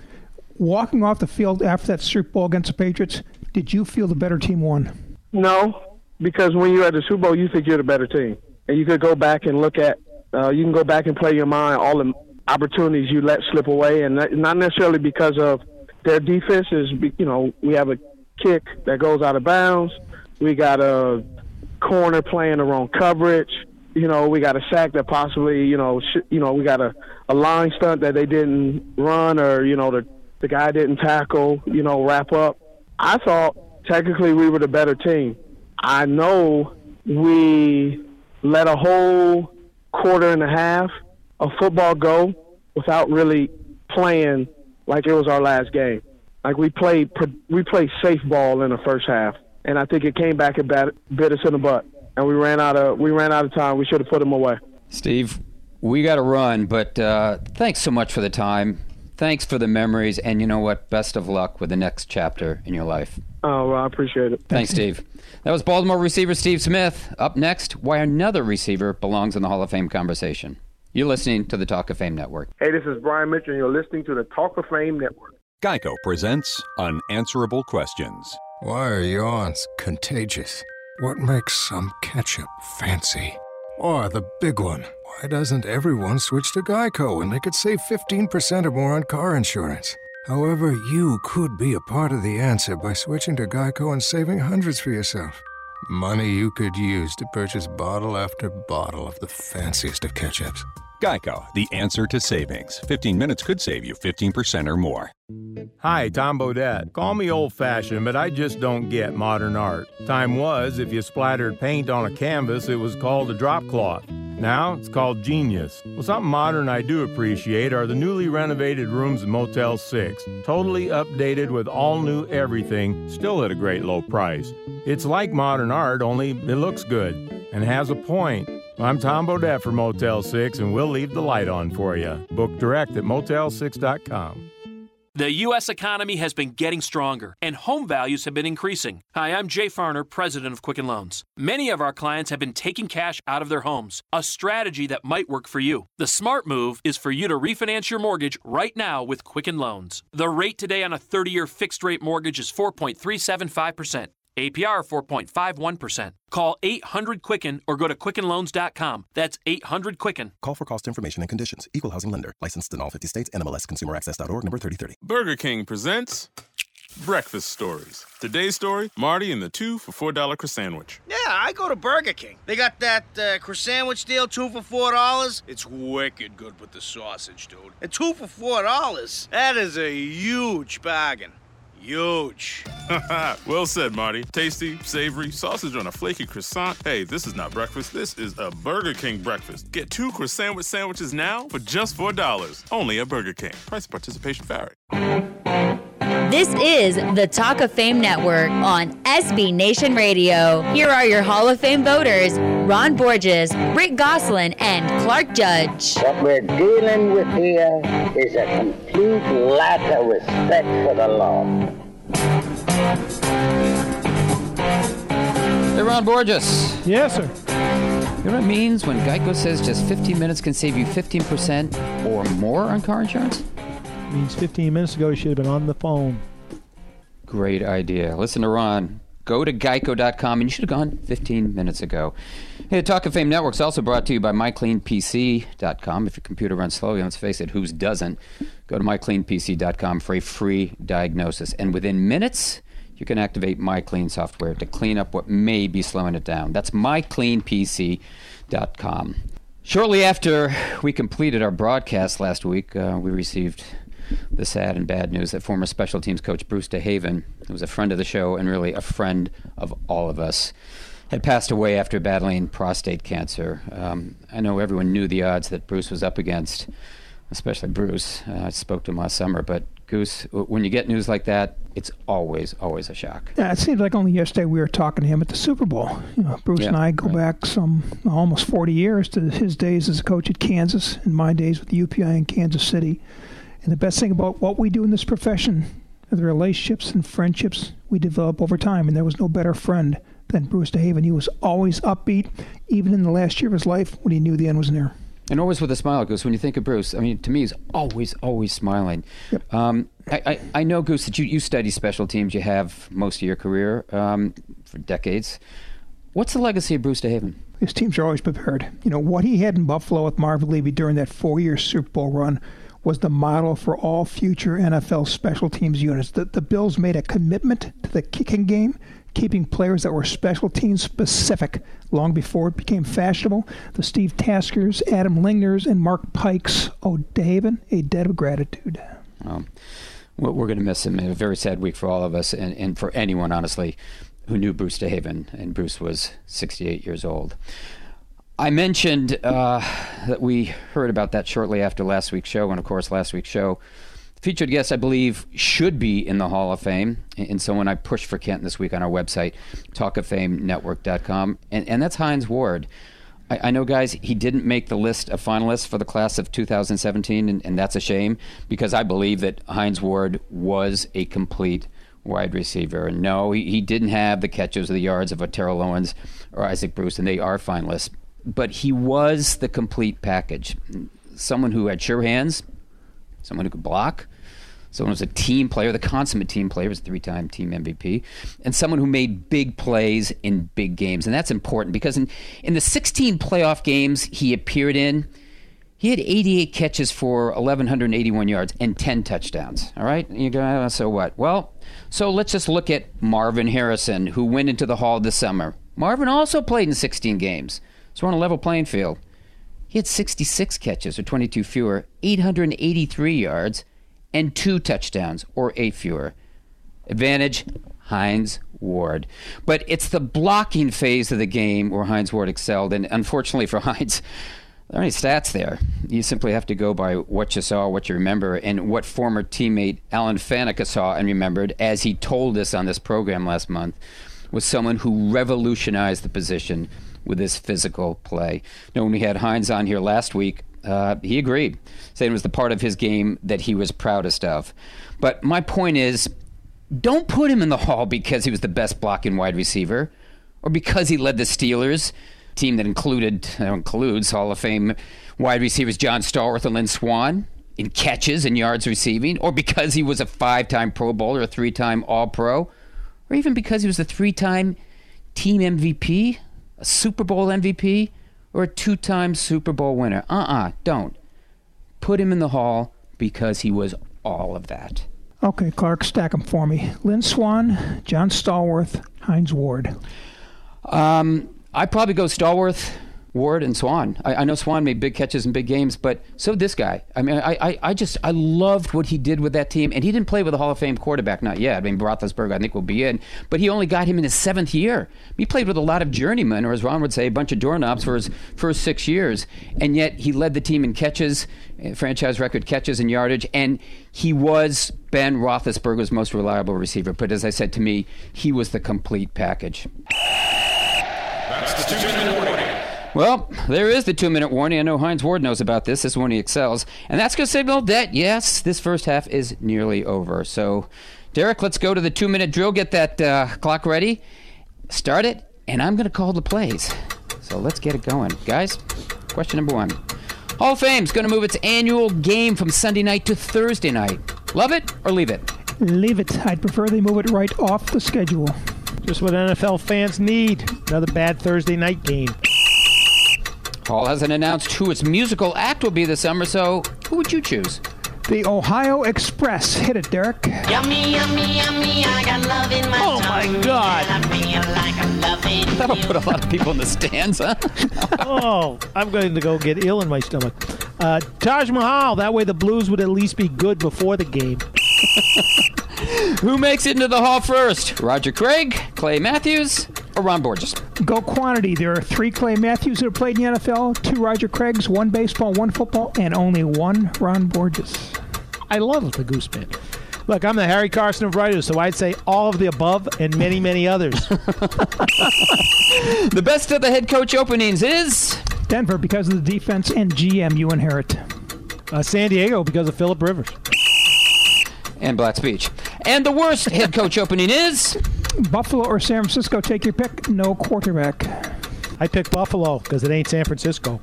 Walking off the field after that Super Bowl against the Patriots, did you feel the better team won? No, because when you're at the Super Bowl, you think you're the better team, and you could go back and look at. Uh, you can go back and play your mind all the opportunities you let slip away, and not necessarily because of their defense is, you know, we have a kick that goes out of bounds. We got a corner playing the wrong coverage. You know, we got a sack that possibly, you know, sh- you know, we got a, a line stunt that they didn't run or, you know, the, the guy didn't tackle, you know, wrap up. I thought technically we were the better team. I know we let a whole quarter and a half of football go without really playing like it was our last game. Like we played, we played safe ball in the first half, and I think it came back and bit us in the butt. And we ran out of we ran out of time. We should have put them away. Steve, we got to run, but uh, thanks so much for the time. Thanks for the memories, and you know what? Best of luck with the next chapter in your life. Oh, well, I appreciate it. Thanks, Steve. That was Baltimore receiver Steve Smith. Up next, why another receiver belongs in the Hall of Fame conversation. You're listening to the Talk of Fame Network. Hey, this is Brian Mitchell, and you're listening to the Talk of Fame Network. Geico presents Unanswerable Questions. Why are yawns contagious? What makes some ketchup fancy? Or the big one, why doesn't everyone switch to Geico when they could save 15% or more on car insurance? However, you could be a part of the answer by switching to Geico and saving hundreds for yourself. Money you could use to purchase bottle after bottle of the fanciest of ketchups. Geico, the answer to savings. 15 minutes could save you 15% or more. Hi, Tom Bodett. Call me old fashioned, but I just don't get modern art. Time was, if you splattered paint on a canvas, it was called a drop cloth. Now it's called genius. Well, something modern I do appreciate are the newly renovated rooms in Motel 6. Totally updated with all new everything, still at a great low price. It's like modern art, only it looks good and has a point. I'm Tom Bodett for Motel 6, and we'll leave the light on for you. Book direct at motel6.com. The U.S. economy has been getting stronger, and home values have been increasing. Hi, I'm Jay Farner, president of Quicken Loans. Many of our clients have been taking cash out of their homes, a strategy that might work for you. The smart move is for you to refinance your mortgage right now with Quicken Loans. The rate today on a 30 year fixed rate mortgage is 4.375%. APR 4.51%. Call 800 Quicken or go to QuickenLoans.com. That's 800 Quicken. Call for cost information and conditions. Equal housing lender. Licensed in all 50 states. NMLS ConsumerAccess.org number 3030. Burger King presents Breakfast Stories. Today's story Marty and the two for $4 croissant sandwich. Yeah, I go to Burger King. They got that uh, croissant sandwich deal, two for four dollars. It's wicked good with the sausage, dude. And two for four dollars. That is a huge bargain. Huge. <laughs> well said, Marty. Tasty, savory, sausage on a flaky croissant. Hey, this is not breakfast. This is a Burger King breakfast. Get two croissant sandwich sandwiches now for just $4. Only at Burger King. Price participation vary. This is the Talk of Fame Network on SB Nation Radio. Here are your Hall of Fame voters Ron Borges, Rick Gosselin, and Clark Judge. What we're dealing with here is a complete lack of respect for the law. Hey, Ron Borges. Yes, sir. You know what it means when Geico says just 15 minutes can save you 15% or more on car insurance? Means 15 minutes ago you should have been on the phone. Great idea. Listen to Ron. Go to geico.com, and you should have gone 15 minutes ago. Hey, Talk of Fame Network is also brought to you by mycleanpc.com. If your computer runs slowly, let's face it, whose doesn't? Go to mycleanpc.com for a free diagnosis. And within minutes, you can activate MyClean software to clean up what may be slowing it down. That's mycleanpc.com. Shortly after we completed our broadcast last week, uh, we received the sad and bad news that former special teams coach Bruce DeHaven, who was a friend of the show and really a friend of all of us, had passed away after battling prostate cancer. Um, I know everyone knew the odds that Bruce was up against, especially Bruce. Uh, I spoke to him last summer, but Goose, when you get news like that, it's always, always a shock. Yeah, it seems like only yesterday we were talking to him at the Super Bowl. You know, Bruce Yeah, and I go back some almost 40 years to his days as a coach at Kansas and my days with the UPI in Kansas City. And the best thing about what we do in this profession are the relationships and friendships we develop over time. And there was no better friend than Bruce DeHaven. He was always upbeat, even in the last year of his life when he knew the end was near. And always with a smile, Goose. When you think of Bruce, I mean, to me, he's always, always smiling. Um, I, I, I know, Goose, that you, you study special teams. You have most of your career um, for decades. What's the legacy of Bruce DeHaven? His teams are always prepared. You know, what he had in Buffalo with Marvin Levy during that four year Super Bowl run was the model for all future NFL special teams units. The, the Bills made a commitment to the kicking game, keeping players that were special teams specific long before it became fashionable. The Steve Taskers, Adam Lingners, and Mark Pikes owe DeHaven a debt of gratitude. Well, we're going to miss him. A very sad week for all of us, and, and for anyone, honestly, who knew Bruce DeHaven. And Bruce was 68 years old. I mentioned uh, that we heard about that shortly after last week's show, and of course, last week's show featured guest, I believe, should be in the Hall of Fame, and so when I pushed for Kent this week on our website, talkoffamenetwork.com, and, and that's Hines Ward. I, I know, guys, he didn't make the list of finalists for the class of 2017, and, and that's a shame because I believe that Hines Ward was a complete wide receiver. No, he, he didn't have the catches or the yards of a Terrell Owens or Isaac Bruce, and they are finalists. But he was the complete package. Someone who had sure hands, someone who could block, someone who was a team player, the consummate team player, was a three-time team MVP, and someone who made big plays in big games, and that's important because in in the 16 playoff games he appeared in. He had 88 catches for 1,181 yards and 10 touchdowns. All right? You go, "Oh, so what? Well, so let's just look at Marvin Harrison, who went into the Hall this summer. Marvin also played in 16 games, so we're on a level playing field. He had 66 catches, or 22 fewer, 883 yards, and two touchdowns, or eight fewer. Advantage Hines Ward. But it's the blocking phase of the game where Hines Ward excelled, and unfortunately for <laughs> Hines, there aren't any stats there. You simply have to go by what you saw, what you remember, and what former teammate Alan Faneca saw and remembered, as he told us on this program last month, was someone who revolutionized the position with his physical play. You know, when we had Hines on here last week, uh, he agreed, saying it was the part of his game that he was proudest of. But my point is, don't put him in the hall because he was the best blocking wide receiver or because he led the Steelers, team that included uh, includes Hall of Fame wide receivers John Stallworth and Lynn Swann in catches and yards receiving, or because he was a five-time Pro Bowler, a three-time All-Pro, or even because he was a three-time team MVP, a Super Bowl MVP, or a two-time Super Bowl winner. Uh-uh, don't. Put him in the hall because he was all of that. Okay, Clark, stack them for me. Lynn Swann, John Stallworth, Hines Ward. Um, I'd probably go Stallworth, Ward, and Swann. I, I know Swann made big catches in big games, but so did this guy. I mean, I, I, I just I loved what he did with that team, and he didn't play with a Hall of Fame quarterback, not yet. I mean, Roethlisberger, I think, will be in, but he only got him in his seventh year. He played with a lot of journeymen, or as Ron would say, a bunch of doorknobs for his first six years, and yet he led the team in catches, eh, franchise record catches and yardage, and he was Ben Roethlisberger's most reliable receiver. But as I said to me, he was the complete package. That's the two-minute warning. Well, there is the two minute warning. I know Hines Ward knows about this. This is when he excels. And that's going to signal that, yes, this first half is nearly over. So, Derek, let's go to the two minute drill. Get that uh, clock ready. Start it, and I'm going to call the plays. So, let's get it going. Guys, question number one Hall of Fame's going to move its annual game from Sunday night to Thursday night. Love it or leave it? Leave it. I'd prefer they move it right off the schedule. Just what NFL fans need. Another bad Thursday night game. Hall hasn't announced who its musical act will be this summer, so who would you choose? The Ohio Express. Hit it, Derek. Yummy, yummy, yummy, I got love in my Oh my God! I feel like I'm That'll put a lot of people in the stands, huh? <laughs> oh, I'm going to go get ill in my stomach. Uh, Taj Mahal. That way the Blues would at least be good before the game. <laughs> Who makes it into the Hall first? Roger Craig, Clay Matthews, or Ron Borges? Go quantity. There are three Clay Matthews that have played in the NFL, two Roger Craigs, one baseball, one football, and only one Ron Borges. I love the Gooseman. Look, I'm the Harry Carson of writers, so I'd say all of the above and many, many others. <laughs> The best of the head coach openings is Denver because of the defense and GM you inherit. uh, San Diego because of Philip Rivers. And Black Speech. And the worst head coach opening is Buffalo or San Francisco, take your pick. No quarterback. I pick Buffalo because it ain't San Francisco.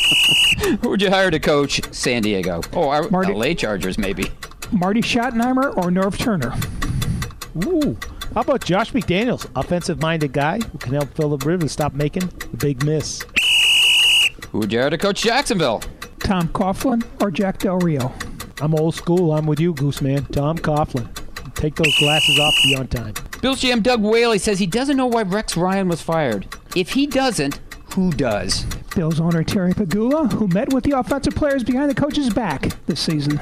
<laughs> who would you hire to coach San Diego? Oh, our Marty- LA Chargers, maybe. Marty Schottenheimer or Norv Turner. Ooh. How about Josh McDaniels, offensive-minded guy who can help Philip Rivers stop making the big miss? Who would you hire to coach Jacksonville? Tom Coughlin or Jack Del Rio. I'm old school. I'm with you, Goose Man. Tom Coughlin. Take those glasses off. Be on time. Bills GM Doug Whaley says he doesn't know why Rex Ryan was fired. If he doesn't, who does? Bills owner Terry Pegula, who met with the offensive players behind the coach's back this season.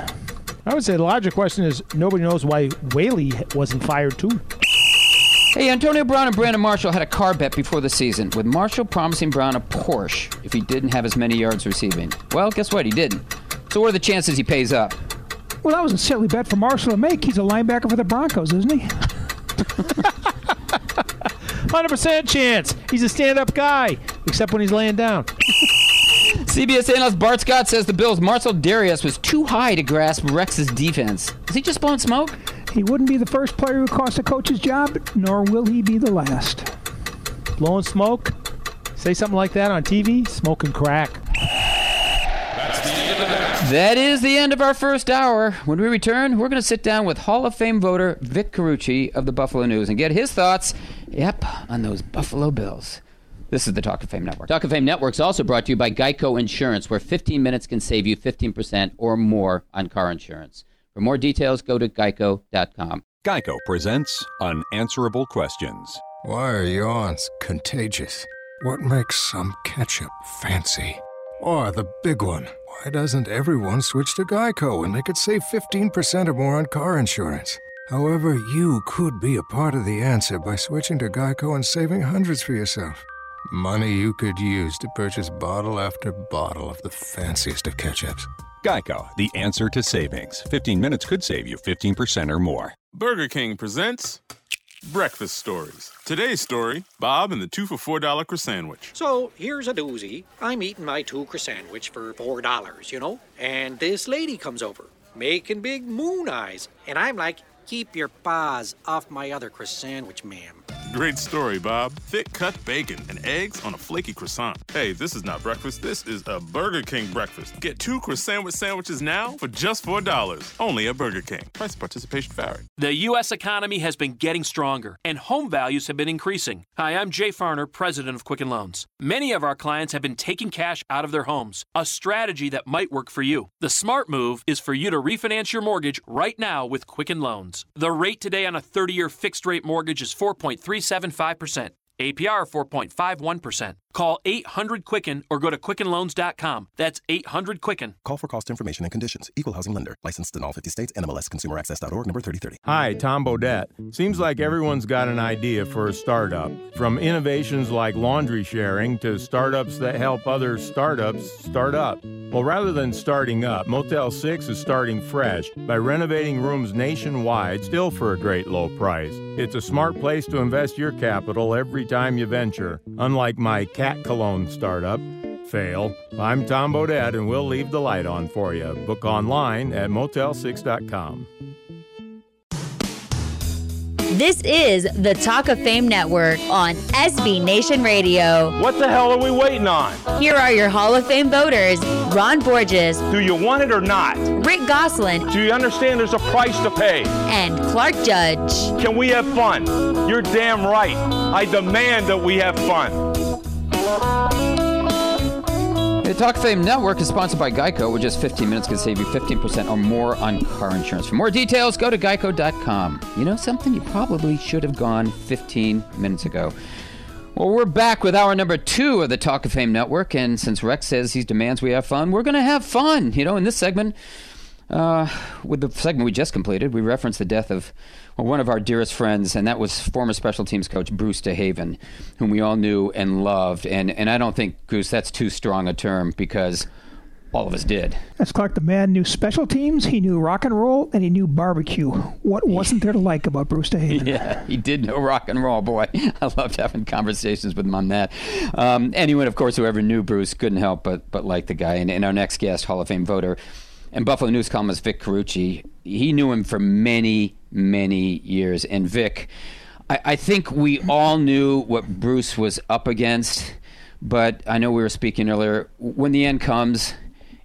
I would say the larger question is nobody knows why Whaley wasn't fired too. Hey, Antonio Brown and Brandon Marshall had a car bet before the season, with Marshall promising Brown a Porsche if he didn't have as many yards receiving. Well, guess what? He didn't. So, what are the chances he pays up? Well, that was a silly bet for Marshall to make. He's a linebacker for the Broncos, isn't he? <laughs> 100% chance. He's a stand-up guy, except when he's laying down. <laughs> CBS analyst Bart Scott says the Bills' Marcell Dareus was too high to grasp Rex's defense. Is he just blowing smoke? He wouldn't be the first player who cost a coach's job, nor will he be the last. Blowing smoke? Say something like that on TV? Smoking crack. That's the end of the half. That is the end of our first hour. When we return, we're going to sit down with Hall of Fame voter Vic Carucci of the Buffalo News and get his thoughts, yep, on those Buffalo Bills. This is the Talk of Fame Network. Talk of Fame Network is also brought to you by Geico Insurance, where 15 minutes can save you 15% or more on car insurance. For more details, go to geico.com. Geico presents Unanswerable Questions. Why are yawns contagious? What makes some ketchup fancy? Or the big one, why doesn't everyone switch to Geico and they could save 15% or more on car insurance? However, you could be a part of the answer by switching to Geico and saving hundreds for yourself. Money you could use to purchase bottle after bottle of the fanciest of ketchups. Geico, the answer to savings. 15 minutes could save you 15% or more. Burger King presents Breakfast Stories. Today's story Bob and the two for $4 croissant sandwich. So here's a doozy. I'm eating my two croissant sandwich for four dollars, you know, and this lady comes over, making big moon eyes, and I'm like, keep your paws off my other croissant sandwich, ma'am. Great story, Bob. Thick cut bacon and eggs on a flaky croissant. Hey, this is not breakfast. This is a Burger King breakfast. Get two croissant sandwiches now for just $4. Only at Burger King. Price and participation vary. The U.S. economy has been getting stronger, and home values have been increasing. Hi, I'm Jay Farner, president of Quicken Loans. Many of our clients have been taking cash out of their homes, a strategy that might work for you. The smart move is for you to refinance your mortgage right now with Quicken Loans. The rate today on a 30 year fixed rate mortgage is 4.375%. APR 4.51%. Call 800 Quicken or go to QuickenLoans.com. That's 800 Quicken. Call for cost information and conditions. Equal housing lender. Licensed in all 50 states. NMLS ConsumerAccess.org number 3030. Hi, Tom Bodett. Seems like everyone's got an idea for a startup. From innovations like laundry sharing to startups that help other startups start up. Well, rather than starting up, Motel 6 is starting fresh by renovating rooms nationwide, still for a great low price. It's a smart place to invest your capital every time you venture. Unlike my cat cologne startup, fail. I'm Tom Bodett, and we'll leave the light on for you. Book online at motel6.com. This is the Talk of Fame Network on SB Nation Radio. What the hell are we waiting on? Here are your Hall of Fame voters Ron Borges, Do you want it or not? Rick Gosselin, Do you understand there's a price to pay? and Clark Judge. Can we have fun? You're damn right. I demand that we have fun. The Talk Fame Network is sponsored by Geico, where just 15 minutes can save you 15% or more on car insurance. For more details, go to geico.com. You know something? You probably should have gone 15 minutes ago. Well, we're back with hour number two of the Talk of Fame Network, and since Rex says he demands we have fun, we're going to have fun. You know, in this segment, uh, with the segment we just completed, we referenced the death of one of our dearest friends, and that was former special teams coach Bruce DeHaven, whom we all knew and loved. And, and I don't think, Goose, that's too strong a term because all of us did. That's Clark. The man knew special teams, he knew rock and roll, and he knew barbecue. What <laughs> wasn't there to like about Bruce DeHaven? Yeah, he did know rock and roll, boy. <laughs> I loved having conversations with him on that. Um, anyone, of course, who ever knew Bruce couldn't help but but like the guy. And, and our next guest, Hall of Fame voter and Buffalo News columnist Vic Carucci, he knew him for many, many years. And Vic, I, I think we all knew what Bruce was up against, but I know we were speaking earlier. When the end comes,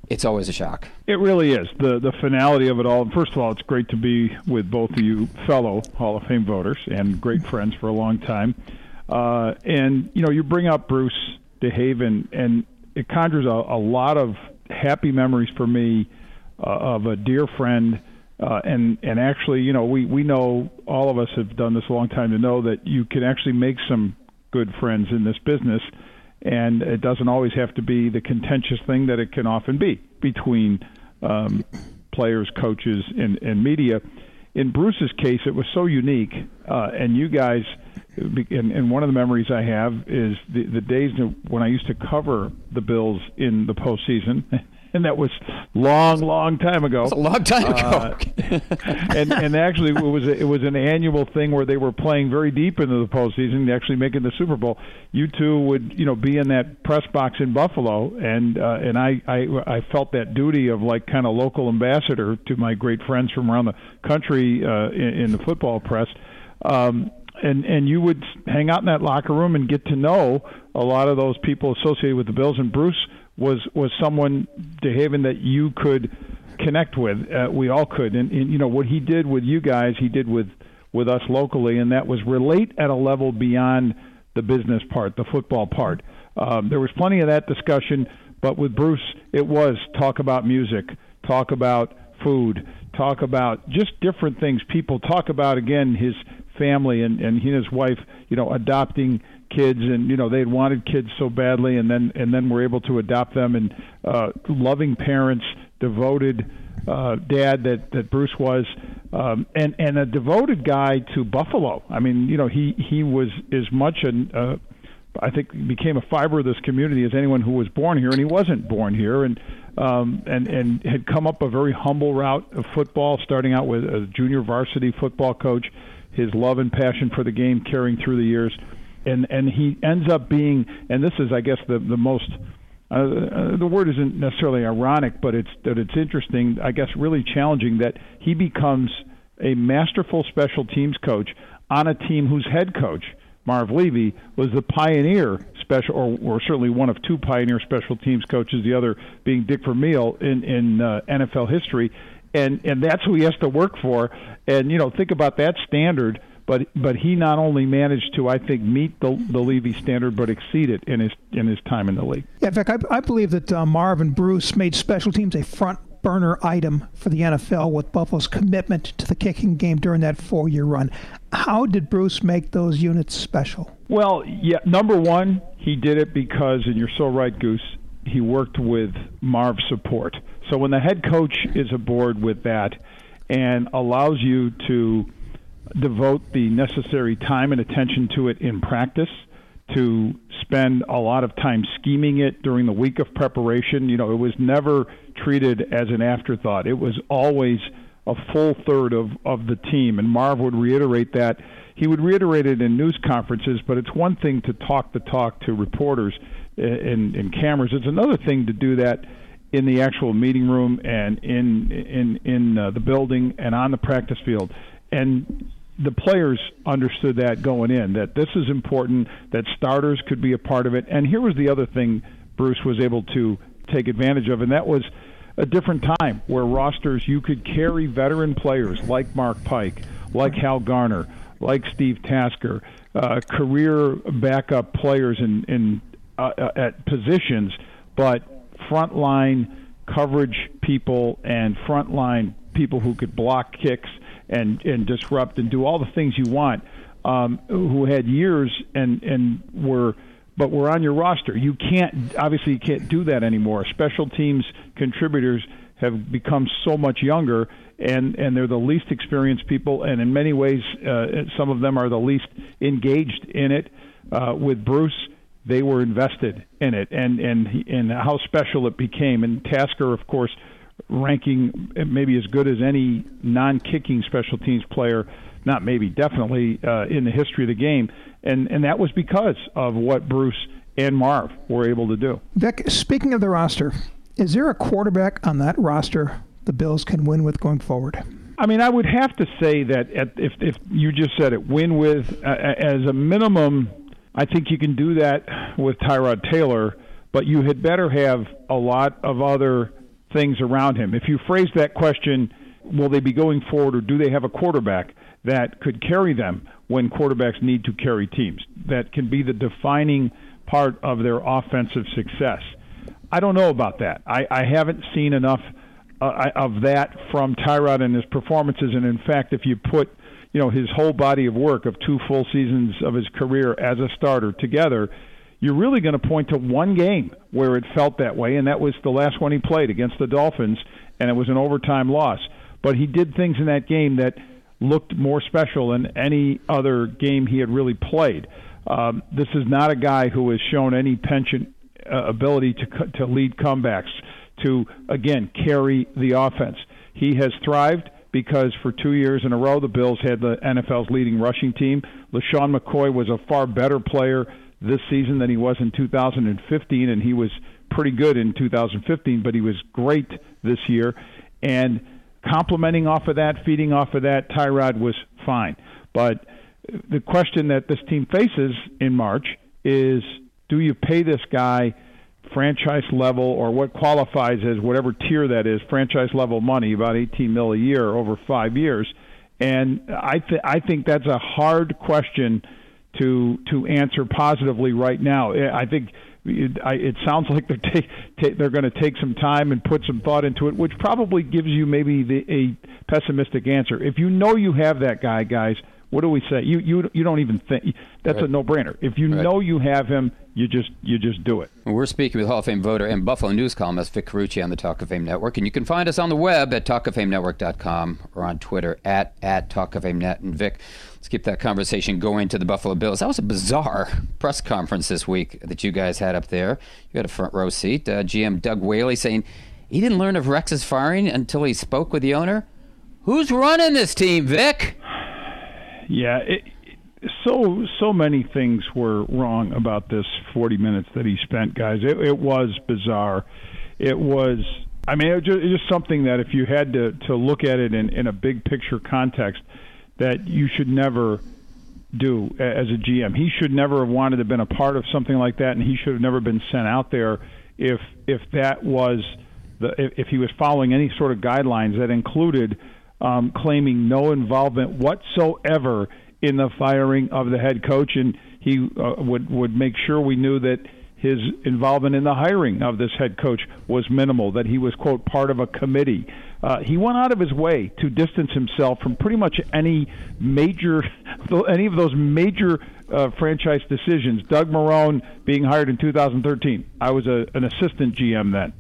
it's always a shock. It really is the the finality of it all. First of all, it's great to be with both of you fellow Hall of Fame voters and great friends for a long time. Uh, and you know, you bring up Bruce DeHaven, and it conjures a, a lot of happy memories for me uh, of a dear friend. Uh, and and actually, you know, we we know all of us have done this a long time to know that you can actually make some good friends in this business, and it doesn't always have to be the contentious thing that it can often be between um, players, coaches, and, and media. In Bruce's case, it was so unique, uh, and you guys, and, and one of the memories I have is the, the days when I used to cover the Bills in the postseason. <laughs> <laughs> And that was long, long time ago. A long time ago. Uh, <laughs> <laughs> and and actually, it was a, it was an annual thing where they were playing very deep into the postseason, actually making the Super Bowl. You two would you know be in that press box in Buffalo, and uh, and I, I I felt that duty of like kind of local ambassador to my great friends from around the country uh, in, in the football press. Um, and and you would hang out in that locker room and get to know a lot of those people associated with the Bills. And Bruce was was someone DeHaven that you could connect with. Uh, we all could, and, and you know what he did with you guys, he did with with us locally, and that was relate at a level beyond the business part, the football part. Um, there was plenty of that discussion, but with Bruce, it was talk about music, talk about food, talk about just different things. People talk about again his family and and he and his wife, you know, adopting kids and you know they had wanted kids so badly and then and then were able to adopt them. And uh loving parents devoted uh dad that that Bruce was um and and a devoted guy to Buffalo. I mean you know he he was as much an uh I think became a fiber of this community as anyone who was born here, and he wasn't born here, and um, and and had come up a very humble route of football, starting out with a junior varsity football coach, his love and passion for the game carrying through the years, and and he ends up being, and this is I guess the the most. Uh, uh, the word isn't necessarily ironic, but it's that it's interesting. I guess really challenging that he becomes a masterful special teams coach on a team whose head coach Marv Levy was the pioneer special, or, or certainly one of two pioneer special teams coaches, the other being Dick Vermeil in in uh, NFL history, and and that's who he has to work for. And you know, think about that standard. But but he not only managed to, I think, meet the the Levy standard, but exceed it in his in his time in the league. Yeah, in fact, I, I believe that uh, Marv and Bruce made special teams a front burner item for the NFL with Buffalo's commitment to the kicking game during that four year run. How did Bruce make those units special? Well, yeah, number one, he did it because, and you're so right, Goose, he worked with Marv's support. So when the head coach is aboard with that and allows you to devote the necessary time and attention to it in practice, to spend a lot of time scheming it during the week of preparation, you know, it was never treated as an afterthought. It was always a full third of, of the team. And Marv would reiterate that. He would reiterate it in news conferences, but it's one thing to talk the talk to reporters eh, and, and cameras. It's another thing to do that in the actual meeting room and in in in uh, the building and on the practice field. And the players understood that going in that this is important that starters could be a part of it. And here was the other thing Bruce was able to take advantage of, and that was a different time where rosters you could carry veteran players like Mark Pike, like Hal Garner, like Steve Tasker, uh, career backup players in, in uh, uh at positions, but frontline coverage people and frontline people who could block kicks and and disrupt and do all the things you want, um, who had years and and were but were on your roster. You can't obviously you can't do that anymore. Special teams contributors have become so much younger and and they're the least experienced people and in many ways uh, some of them are the least engaged in it uh, with Bruce they were invested in it and and and how special it became and Tasker of course ranking maybe as good as any non-kicking special teams player not maybe definitely uh, in the history of the game and and that was because of what Bruce and Marv were able to do. Vic, speaking of the roster, is there a quarterback on that roster the Bills can win with going forward? I mean, I would have to say that at, if if you just said it, win with uh, as a minimum, I think you can do that with Tyrod Taylor, but you had better have a lot of other things around him. If you phrase that question, will they be going forward, or do they have a quarterback that could carry them when quarterbacks need to carry teams? That can be the defining part of their offensive success. I don't know about that. I, I haven't seen enough uh, of that from Tyrod and his performances. And in fact, if you put you know his whole body of work of two full seasons of his career as a starter together, you're really going to point to one game where it felt that way, and that was the last one he played against the Dolphins, and it was an overtime loss. But he did things in that game that looked more special than any other game he had really played. Um, this is not a guy who has shown any penchant uh, ability to to lead comebacks, to again carry the offense. He has thrived because for two years in a row the Bills had the NFL's leading rushing team. LeSean McCoy was a far better player this season than he was in 2015, and he was pretty good in 2015, but he was great this year. And complementing off of that, feeding off of that, Tyrod was fine. But the question that this team faces in March is do you pay this guy franchise level or what qualifies as whatever tier that is, franchise level money, about 18 mil a year over five years. And I th- I think that's a hard question to to answer positively right now. I think it, I, it sounds like they're take, ta- they're going to take some time and put some thought into it, which probably gives you maybe the, a pessimistic answer. If you know you have that guy, guys, what do we say? You you you don't even think that's Right. a no-brainer. If you Right. know you have him, you just you just do it. We're speaking with Hall of Fame voter and Buffalo News columnist Vic Carucci on the Talk of Fame Network. And you can find us on the web at talkoffamenetwork.com or on Twitter at, at Talk of Fame Net. And Vic, let's keep that conversation going to the Buffalo Bills. That was a bizarre press conference this week that you guys had up there. You had a front row seat. Uh, GM Doug Whaley saying he didn't learn of Rex's firing until he spoke with the owner. Who's running this team, Vic? Yeah, it, so so many things were wrong about this 40 minutes that he spent, guys. It, it was bizarre. It was. I mean, it just, just something that if you had to to look at it in in a big picture context, that you should never do as a GM. He should never have wanted to have been a part of something like that, and he should have never been sent out there if if that was the if, if he was following any sort of guidelines that included um, claiming no involvement whatsoever in the firing of the head coach, and he uh, would would make sure we knew that his involvement in the hiring of this head coach was minimal. That he was quote part of a committee. Uh, he went out of his way to distance himself from pretty much any major, <laughs> any of those major uh, franchise decisions. Doug Marrone being hired in 2013. I was a, an assistant GM then.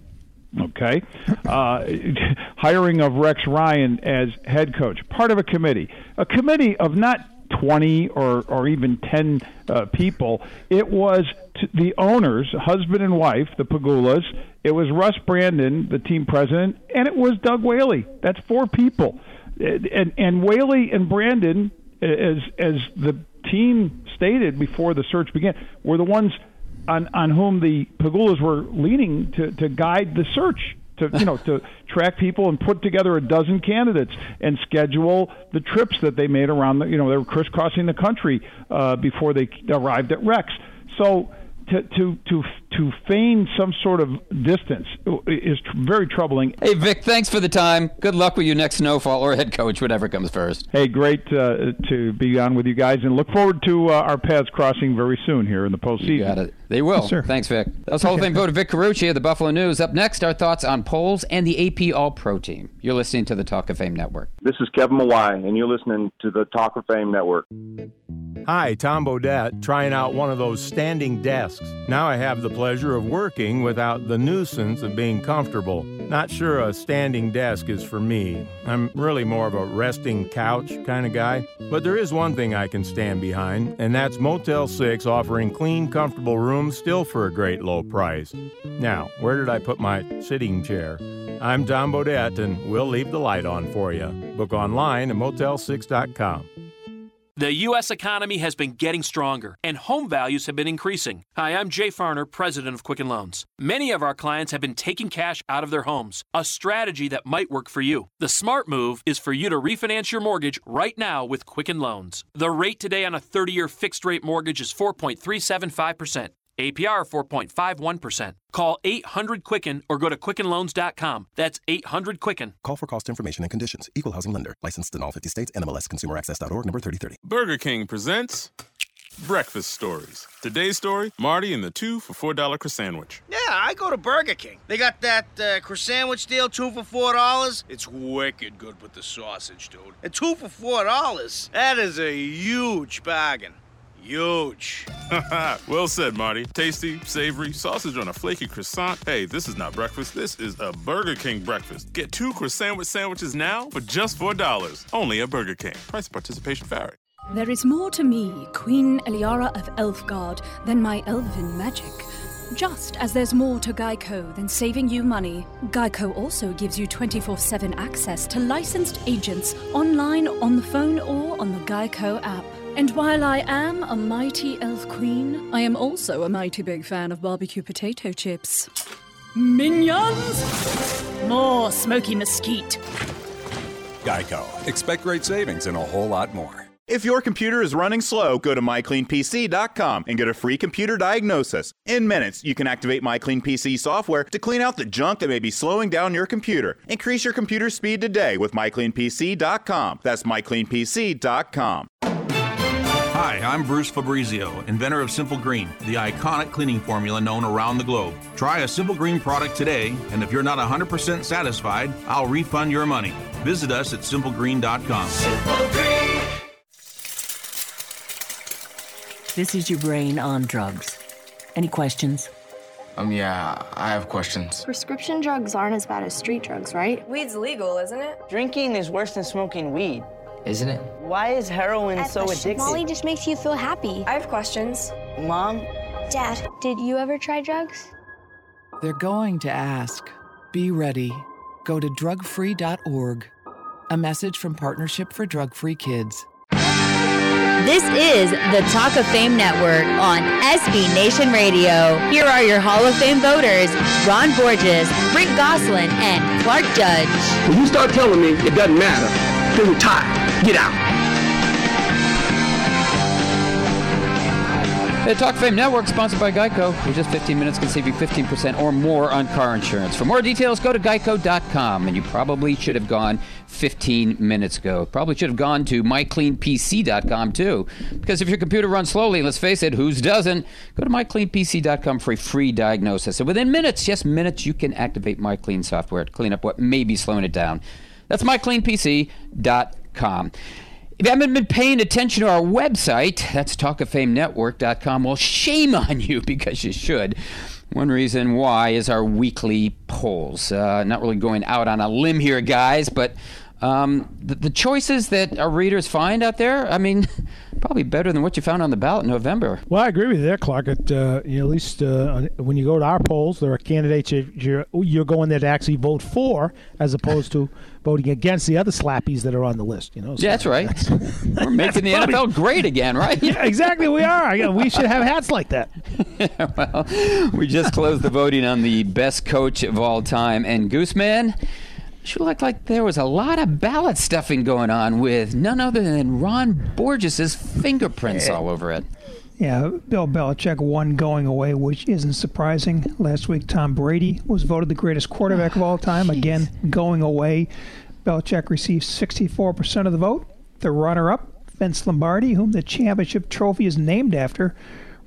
Okay, uh, <laughs> hiring of Rex Ryan as head coach, part of a committee, a committee of not 20 or or even 10 uh, people. It was t- the owners, husband and wife, the Pegulas. It was Russ Brandon, the team president, and it was Doug Whaley. That's four people, and and, Whaley and Brandon, as as the team stated before the search began, were the ones on on whom the Pegulas were leaning to to guide the search to you know to <laughs> track people and put together a dozen candidates and schedule the trips that they made around the you know they were crisscrossing the country uh, before they arrived at Rex. So to to to to feign some sort of distance is tr- very troubling. Hey, Vic, thanks for the time. Good luck with your next snowfall or head coach, whatever comes first. Hey, great uh, to be on with you guys, and look forward to uh, our paths crossing very soon here in the postseason. You got it. They will. Yes, Thanks, Vic. That was Hall of Fame voter Vic Carucci of the Buffalo News. Up next, our thoughts on polls and the AP All Pro team. You're listening to the Talk of Fame Network. This is Kevin Mawae, and you're listening to the Talk of Fame Network. Hi, Tom Bodett, trying out one of those standing desks. Now I have the pleasure of working without the nuisance of being comfortable. Not sure a standing desk is for me. I'm really more of a resting couch kind of guy. But there is one thing I can stand behind, and that's Motel 6 offering clean, comfortable rooms still for a great low price. Now, where did I put my sitting chair? I'm Tom Bodett, and we'll leave the light on for you. Book online at motel6.com. The U.S. economy has been getting stronger, and home values have been increasing. Hi, I'm Jay Farner, president of Quicken Loans. Many of our clients have been taking cash out of their homes, a strategy that might work for you. The smart move is for you to refinance your mortgage right now with Quicken Loans. The rate today on a 30 year fixed rate mortgage is 4.375%. APR 4.51%. Call 800 Quicken or go to quickenloans.com. That's 800 Quicken. Call for cost information and conditions. Equal housing lender. Licensed in all 50 states. NMLS ConsumerAccess.org number 3030. Burger King presents Breakfast Stories. Today's story Marty and the two for $4 croissant sandwich. Yeah, I go to Burger King. They got that uh, croissant sandwich deal, two for four dollars. It's wicked good with the sausage, dude. And two for four dollars. That is a huge bargain. Huge. <laughs> well said, Marty. Tasty, savory, sausage on a flaky croissant. Hey, this is not breakfast. This is a Burger King breakfast. Get two croissant sandwich sandwiches now for just $4. Only at Burger King. Price and participation vary. There is more to me, Queen Eliara of Elfgard, than my elven magic. Just as there's more to Geico than saving you money, Geico also gives you 24 7 access to licensed agents online, on the phone, or on the Geico app. And while I am a mighty elf queen, I am also a mighty big fan of barbecue potato chips. Minions! More smoky mesquite. Geico. Expect great savings and a whole lot more. If your computer is running slow, go to mycleanpc.com and get a free computer diagnosis. In minutes, you can activate MyCleanPC software to clean out the junk that may be slowing down your computer. Increase your computer speed today with mycleanpc.com. That's mycleanpc.com. Hi, I'm Bruce Fabrizio, inventor of Simple Green, the iconic cleaning formula known around the globe. Try a Simple Green product today, and if you're not 100% satisfied, I'll refund your money. Visit us at simplegreen.com. This is your brain on drugs. Any questions? Um, yeah, I have questions. Prescription drugs aren't as bad as street drugs, right? Weed's legal, isn't it? Drinking is worse than smoking weed. Isn't it? Why is heroin I so addictive? Molly just makes you feel happy. I have questions. Mom? Dad, did you ever try drugs? They're going to ask. Be ready. Go to drugfree.org. A message from Partnership for Drug Free Kids. This is the Talk of Fame Network on SB Nation Radio. Here are your Hall of Fame voters Ron Borges, Rick Gosselin, and Clark Judge. When you start telling me it doesn't matter, then retire. Get out. The Talk Fame Network, sponsored by Geico. In just 15 minutes can save you 15% or more on car insurance. For more details, go to geico.com. And you probably should have gone 15 minutes ago. Probably should have gone to mycleanpc.com too. Because if your computer runs slowly, let's face it, whose doesn't? Go to mycleanpc.com for a free diagnosis. And within minutes, yes, minutes, you can activate MyClean software to clean up what may be slowing it down. That's mycleanpc.com. If you haven't been paying attention to our website, that's talkoffamenetwork.com, well, shame on you <laughs> because you should. One reason why is our weekly polls. Uh, not really going out on a limb here, guys, but um, the, the choices that our readers find out there, I mean, <laughs> probably better than what you found on the ballot in November. Well, I agree with you there, Clark. At, uh, you know, at least uh, when you go to our polls, there are candidates you're, you're, going there to actually vote for, as opposed to <laughs> voting against the other slappies that are on the list. You know, so yeah, that's right. <laughs> We're making the probably- NFL great again, right? yeah, exactly. We are. Yeah, we should have hats like that. well, we just closed the voting on the best coach of all time, and Gooseman. Sure looked like there was a lot of ballot stuffing going on with none other than Ron Borges's fingerprints all over it. Yeah, Bill Belichick won going away, which isn't surprising. Last week, Tom Brady was voted the greatest quarterback of all <sighs> time. Again, going away. Belichick received 64% of the vote. The runner up, Vince Lombardi, whom the championship trophy is named after,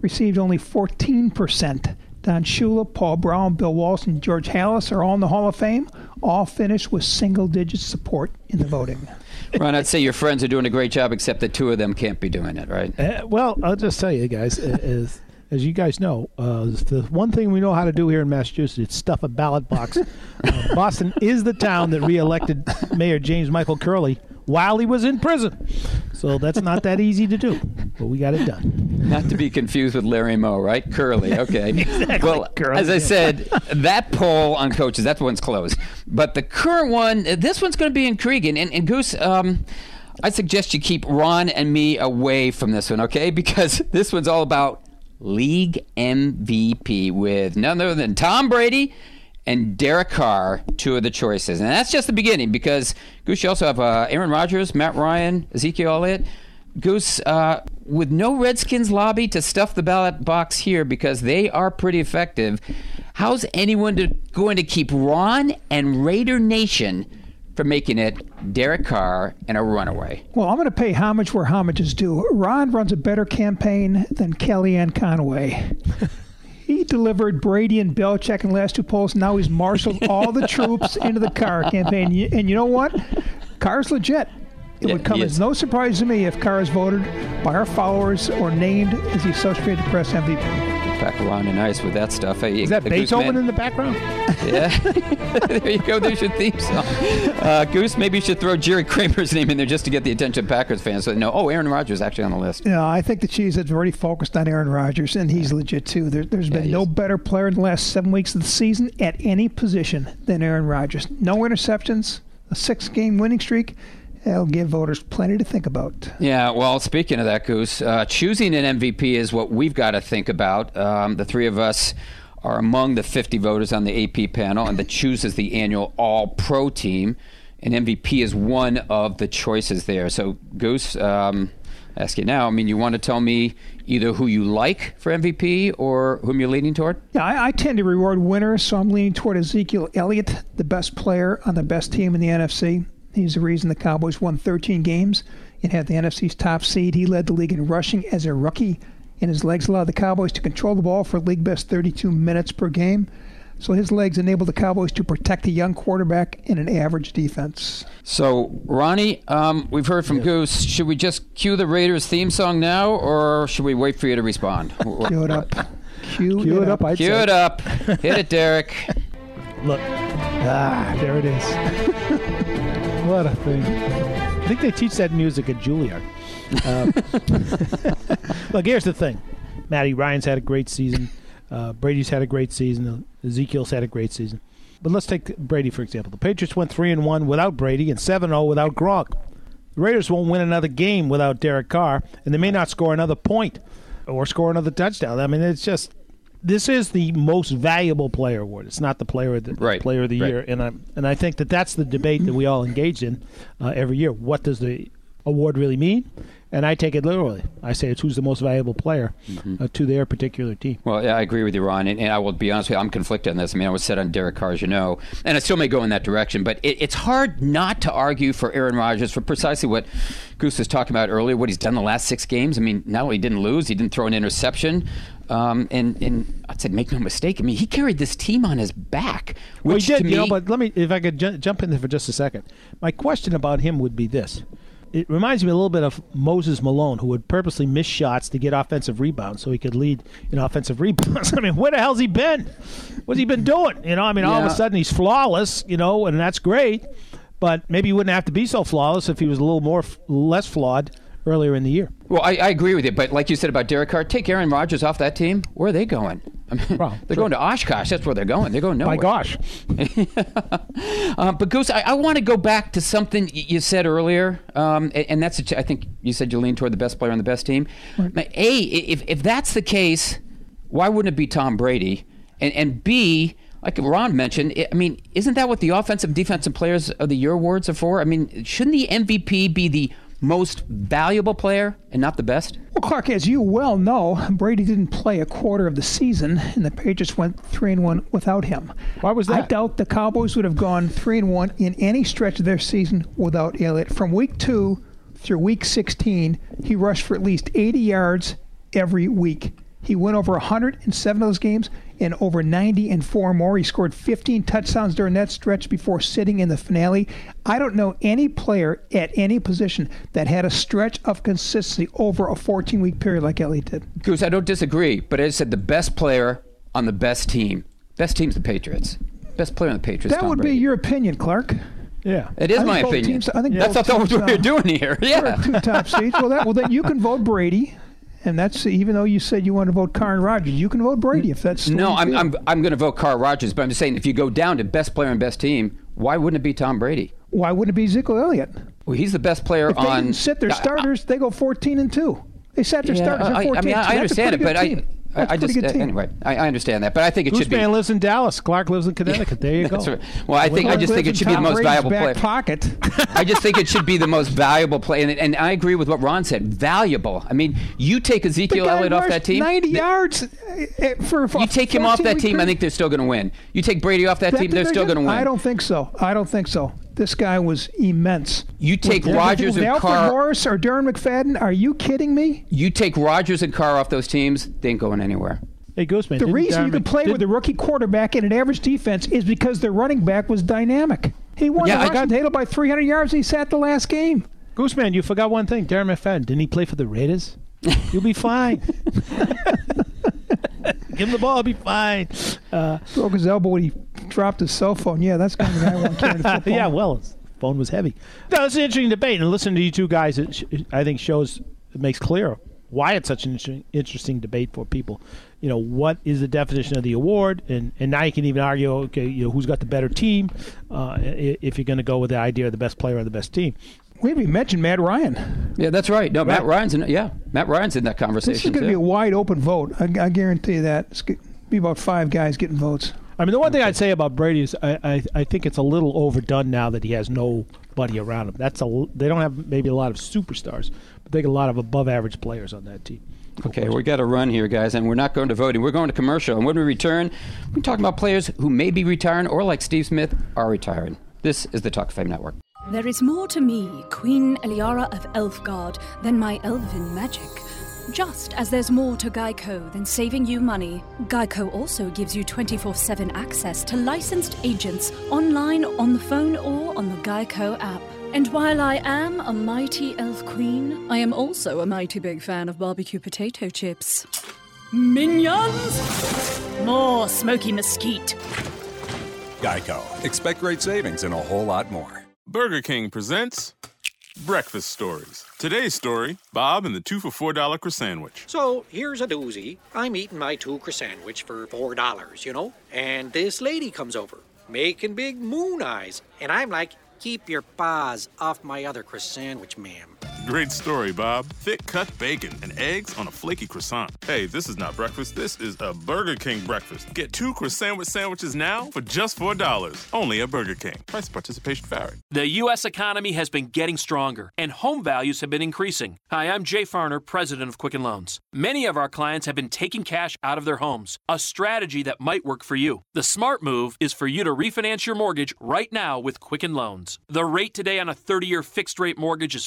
received only 14%. Don Shula, Paul Brown, Bill Walsh, and George Halas are all in the Hall of Fame, all finished with single digit support in the voting. Ron, I'd say your friends are doing a great job, except that two of them can't be doing it, right? Uh, well, I'll just tell you guys, <laughs> uh, as, as you guys know, uh, the one thing we know how to do here in Massachusetts is stuff a ballot box. <laughs> uh, Boston is the town that reelected Mayor James Michael Curley while he was in prison. So that's not that easy to do, but we got it done. Not to be confused with Larry Moe, right? Curly, <laughs> okay. Exactly, Well, Curly, as I said, that poll on coaches, that one's closed. But the current one, uh, this one's going to be intriguing. And, and Goose, um, I suggest you keep Ron and me away from this one, okay? Because <laughs> this one's all about league MVP with none other than Tom Brady and Derek Carr, two of the choices. And that's just the beginning because, Goose, you also have uh, Aaron Rodgers, Matt Ryan, Ezekiel Elliott. Goose, uh, with no Redskins lobby to stuff the ballot box here because they are pretty effective, how's anyone to, going to keep Ron and Raider Nation from making it Derek Carr and a runaway? Well, I'm going to pay homage where homage is due. Ron runs a better campaign than Kellyanne Conway. <laughs> he delivered Brady and Belichick in the last two polls. Now he's marshaled all the <laughs> troops into the Carr campaign. And you know what? Carr's legit. It Yeah, would come as no surprise to me if Carr is voted by our followers or named as the Associated Press MVP. Back Ron and Ice with that stuff. Hey, Is that Beethoven in the background? <laughs> Yeah. <laughs> there you go. There's your theme song. Uh, Goose, maybe you should throw Jerry Kramer's name in there just to get the attention of Packers fans. So, no, oh, Aaron Rodgers is actually on the list. Yeah, I think the Chiefs have already focused on Aaron Rodgers, and he's legit too. There, there's been no better player in the last seven weeks of the season at any position than Aaron Rodgers. No interceptions, a six-game winning streak. That'll give voters plenty to think about. Yeah, well, speaking of that, Goose, uh, choosing an MVP is what we've got to think about. Um, the three of us are among the 50 voters on the AP panel, and that chooses the annual All Pro team. And MVP is one of the choices there. So, Goose, um, ask you now. I mean, you want to tell me either who you like for MVP or whom you're leaning toward? Yeah, I, I tend to reward winners, so I'm leaning toward Ezekiel Elliott, the best player on the best team in the NFC. He's the reason the Cowboys won 13 games and had the NFC's top seed. He led the league in rushing as a rookie, and his legs allowed the Cowboys to control the ball for league best 32 minutes per game. So his legs enabled the Cowboys to protect a young quarterback in an average defense. So, Ronnie, um, we've heard from Goose. Should we just cue the Raiders theme song now, or should we wait for you to respond? <laughs> Cue it up. Cue, Cue it up, I'd Cue say. it up. Hit it, Derek. <laughs> Look. Ah, there it is. <laughs> what a thing. I think they teach that music at Juilliard. Um, <laughs> look, here's the thing. Matty Ryan's had a great season. Uh, Brady's had a great season. Ezekiel's had a great season. But let's take Brady for example. The Patriots went three and one without Brady and seven zero without Gronk. The Raiders won't win another game without Derek Carr, and they may not score another point or score another touchdown. I mean, it's just this is the most valuable player award. It's not the player of the Right, player of the right. year, and I and I think that that's the debate that we all engage in uh, every year. What does the award really mean? And I take it literally. I say it's who's the most valuable player Mm-hmm. uh, to their particular team. Well, yeah, I agree with you, Ron, and, and I will be honest with you, I'm conflicted on this. I mean, I was set on Derek Carr, as you know, and I still may go in that direction, but it, it's hard not to argue for Aaron Rodgers for precisely what Goose was talking about earlier, what he's done the last six games. I mean, not only didn't lose, he didn't throw an interception, um, and, and I'd say make no mistake, I mean, he carried this team on his back, Well, he did, me, you know, but let me, if I could ju- jump in there for just a second. My question about him would be this. It reminds me a little bit of Moses Malone, who would purposely miss shots to get offensive rebounds so he could lead in offensive <laughs> rebounds. I mean, where the hell's he been? What's he been doing? You know, I mean, all of a sudden he's flawless, you know, and that's great. But maybe he wouldn't have to be so flawless if he was a little more f- less flawed earlier in the year. Well, I, I agree with you, but like you said about Derek Carr, take Aaron Rodgers off that team. Where are they going? I <laughs> mean, they're going to Oshkosh. That's where they're going. They're going nowhere. My gosh. <laughs> Uh, but Goose, I, I want to go back to something you said earlier, um, and, and that's I think you said you lean toward the best player on the best team. Now, A, if if that's the case, why wouldn't it be Tom Brady? And and B, like Ron mentioned, I I mean, isn't that what the offensive defensive players of the year awards are for? I mean, shouldn't the MVP be the most valuable player and not the best? Well, Clark, as you well know, Brady didn't play a quarter of the season, and the Patriots went three and one without him. Why was that? I doubt the Cowboys would have gone three and one in any stretch of their season without Elliott. From week two through week 16, he rushed for at least 80 yards every week. He went over 107 of those games and over 90 and four more. He scored 15 touchdowns during that stretch before sitting in the finale. I don't know any player at any position that had a stretch of consistency over a 14 week period like Elliott did. Goose, I don't disagree, but I said the best player on the best team. Best team's the Patriots. Best player on the Patriots. That Tom would Brady. be your opinion, Clark. Yeah. It is I my opinion. teams- I think that's both not what teams, we're uh, doing here. <laughs> Yeah. Two top seeds. Well, that well then you can vote Brady, and that's even though you said you want to vote Karen Rogers, you can vote Brady if that's No, I'm. I'm, I'm going to vote Carl Rogers, but I'm just saying if you go down to best player and best team, why wouldn't it be Tom Brady? Why wouldn't it be Ezekiel Elliott? Well, he's the best player If they on. didn't sit their I- I- starters, they go 14 and two. They sat their Yeah, starters at I, 14. I mean, I, I understand it, but good I, team. I, I just good uh, team. anyway, I, I understand that, but I think it should be. Gooseman lives in Dallas. Clark lives in Connecticut. There you go. Right. Well, I think I just think it should be the most Brady's valuable back player. pocket. <laughs> I just think it should be the most valuable player, and, and I agree with what Ron said. Valuable. I mean, you take Ezekiel Elliott off that team. 90 th- yards eh, eh, for, for You take him off that 14-week team, I think they're still going to win. You take Brady off that, That team, they're still going to win. I don't think so. I don't think so. This guy was immense. You take With- Rodgers with and Alfred Carr. Morris or Darren McFadden? Are you kidding me? You take Rodgers and Carr off those teams, they ain't going anywhere. Hey, Gooseman. The didn't reason you could play did- with a rookie quarterback in an average defense is because their running back was dynamic. He won Yeah, I the rushing got- title by 300 yards. And he sat the last game. Gooseman, you forgot one thing. Darren McFadden, didn't he play for the Raiders? <laughs> You'll be fine. <laughs> Give him the ball, be fine. Uh, Broke his elbow when he dropped his cell phone. Yeah, that's kind of the guy I want carrying the <laughs> football. yeah, well, his phone was heavy. No, it's an interesting debate, and listening to you two guys, it sh- I think shows it makes clear why it's such an interesting, interesting debate for people. You know, what is the definition of the award, and and now you can even argue, okay, you know, who's got the better team, uh, if you're going to go with the idea of the best player on the best team. We haven't even mentioned Matt Ryan. Yeah, that's right. No, Matt Ryan's in. Yeah, Matt Ryan's in that conversation. This is going to be a wide open vote. I, I guarantee you that. It's going to be about five guys getting votes. I mean, the one thing I'd say about Brady is I, I, I think it's a little overdone now that he has nobody around him. That's a they don't have maybe a lot of superstars, but they got a lot of above average players on that team. Okay, we got to run here, guys, and we're not going to voting. We're going to commercial. And when we return, we're talking about players who may be retiring or, like Steve Smith, are retiring. This is the Talk of Fame Network. There is more to me, Queen Eliara of Elfgard, than my elven magic. Just as there's more to Geico than saving you money, Geico also gives you 24 7 access to licensed agents online, on the phone, or on the Geico app. And while I am a mighty elf queen, I am also a mighty big fan of barbecue potato chips. Minions! More smoky mesquite. Geico. Expect great savings and a whole lot more. Burger King presents Breakfast Stories. Today's story Bob and the two for $4 croissant. Sandwich. So here's a doozy. I'm eating my two croissant sandwich for four dollars, you know, and this lady comes over, making big moon eyes, and I'm like, "Keep your paws off my other croissant, sandwich, ma'am." Great story, Bob. Thick cut bacon and eggs on a flaky croissant. Hey, this is not breakfast. This is a Burger King breakfast. Get two croissant sandwiches now for just $4. Only at Burger King. Price participation vary. The U.S. economy has been getting stronger, and home values have been increasing. Hi, I'm Jay Farner, president of Quicken Loans. Many of our clients have been taking cash out of their homes, a strategy that might work for you. The smart move is for you to refinance your mortgage right now with Quicken Loans. The rate today on a 30 year fixed rate mortgage is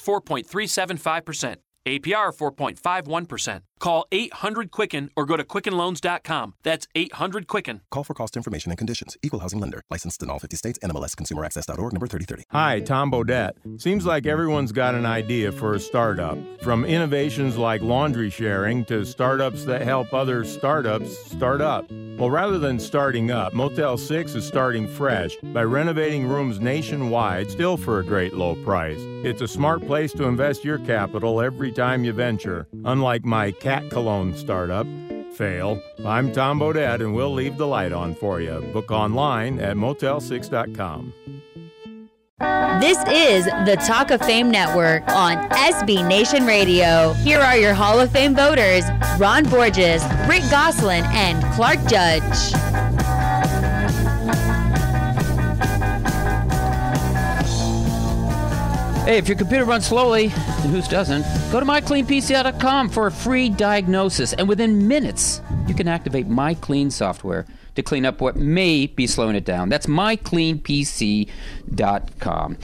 4.375%. APR 4.51%. Call 800 Quicken or go to quickenloans.com. That's 800 Quicken. Call for cost information and conditions. Equal housing lender. Licensed in all 50 states. NMLS ConsumerAccess.org number 3030. Hi, Tom Bodett. Seems like everyone's got an idea for a startup. From innovations like laundry sharing to startups that help other startups start up. Well, rather than starting up, Motel 6 is starting fresh by renovating rooms nationwide, still for a great low price. It's a smart place to invest your capital every time you venture. Unlike my cat cologne startup, Fail. I'm Tom Bodett, and we'll leave the light on for you. Book online at motel6.com. This is the Talk of Fame Network on SB Nation Radio. Here are your Hall of Fame voters Ron Borges, Rick Gosselin, and Clark Judge. Hey, if your computer runs slowly, and whose doesn't, go to mycleanpci.com for a free diagnosis. And within minutes, you can activate MyClean software to clean up what may be slowing it down. That's mycleanpc.com.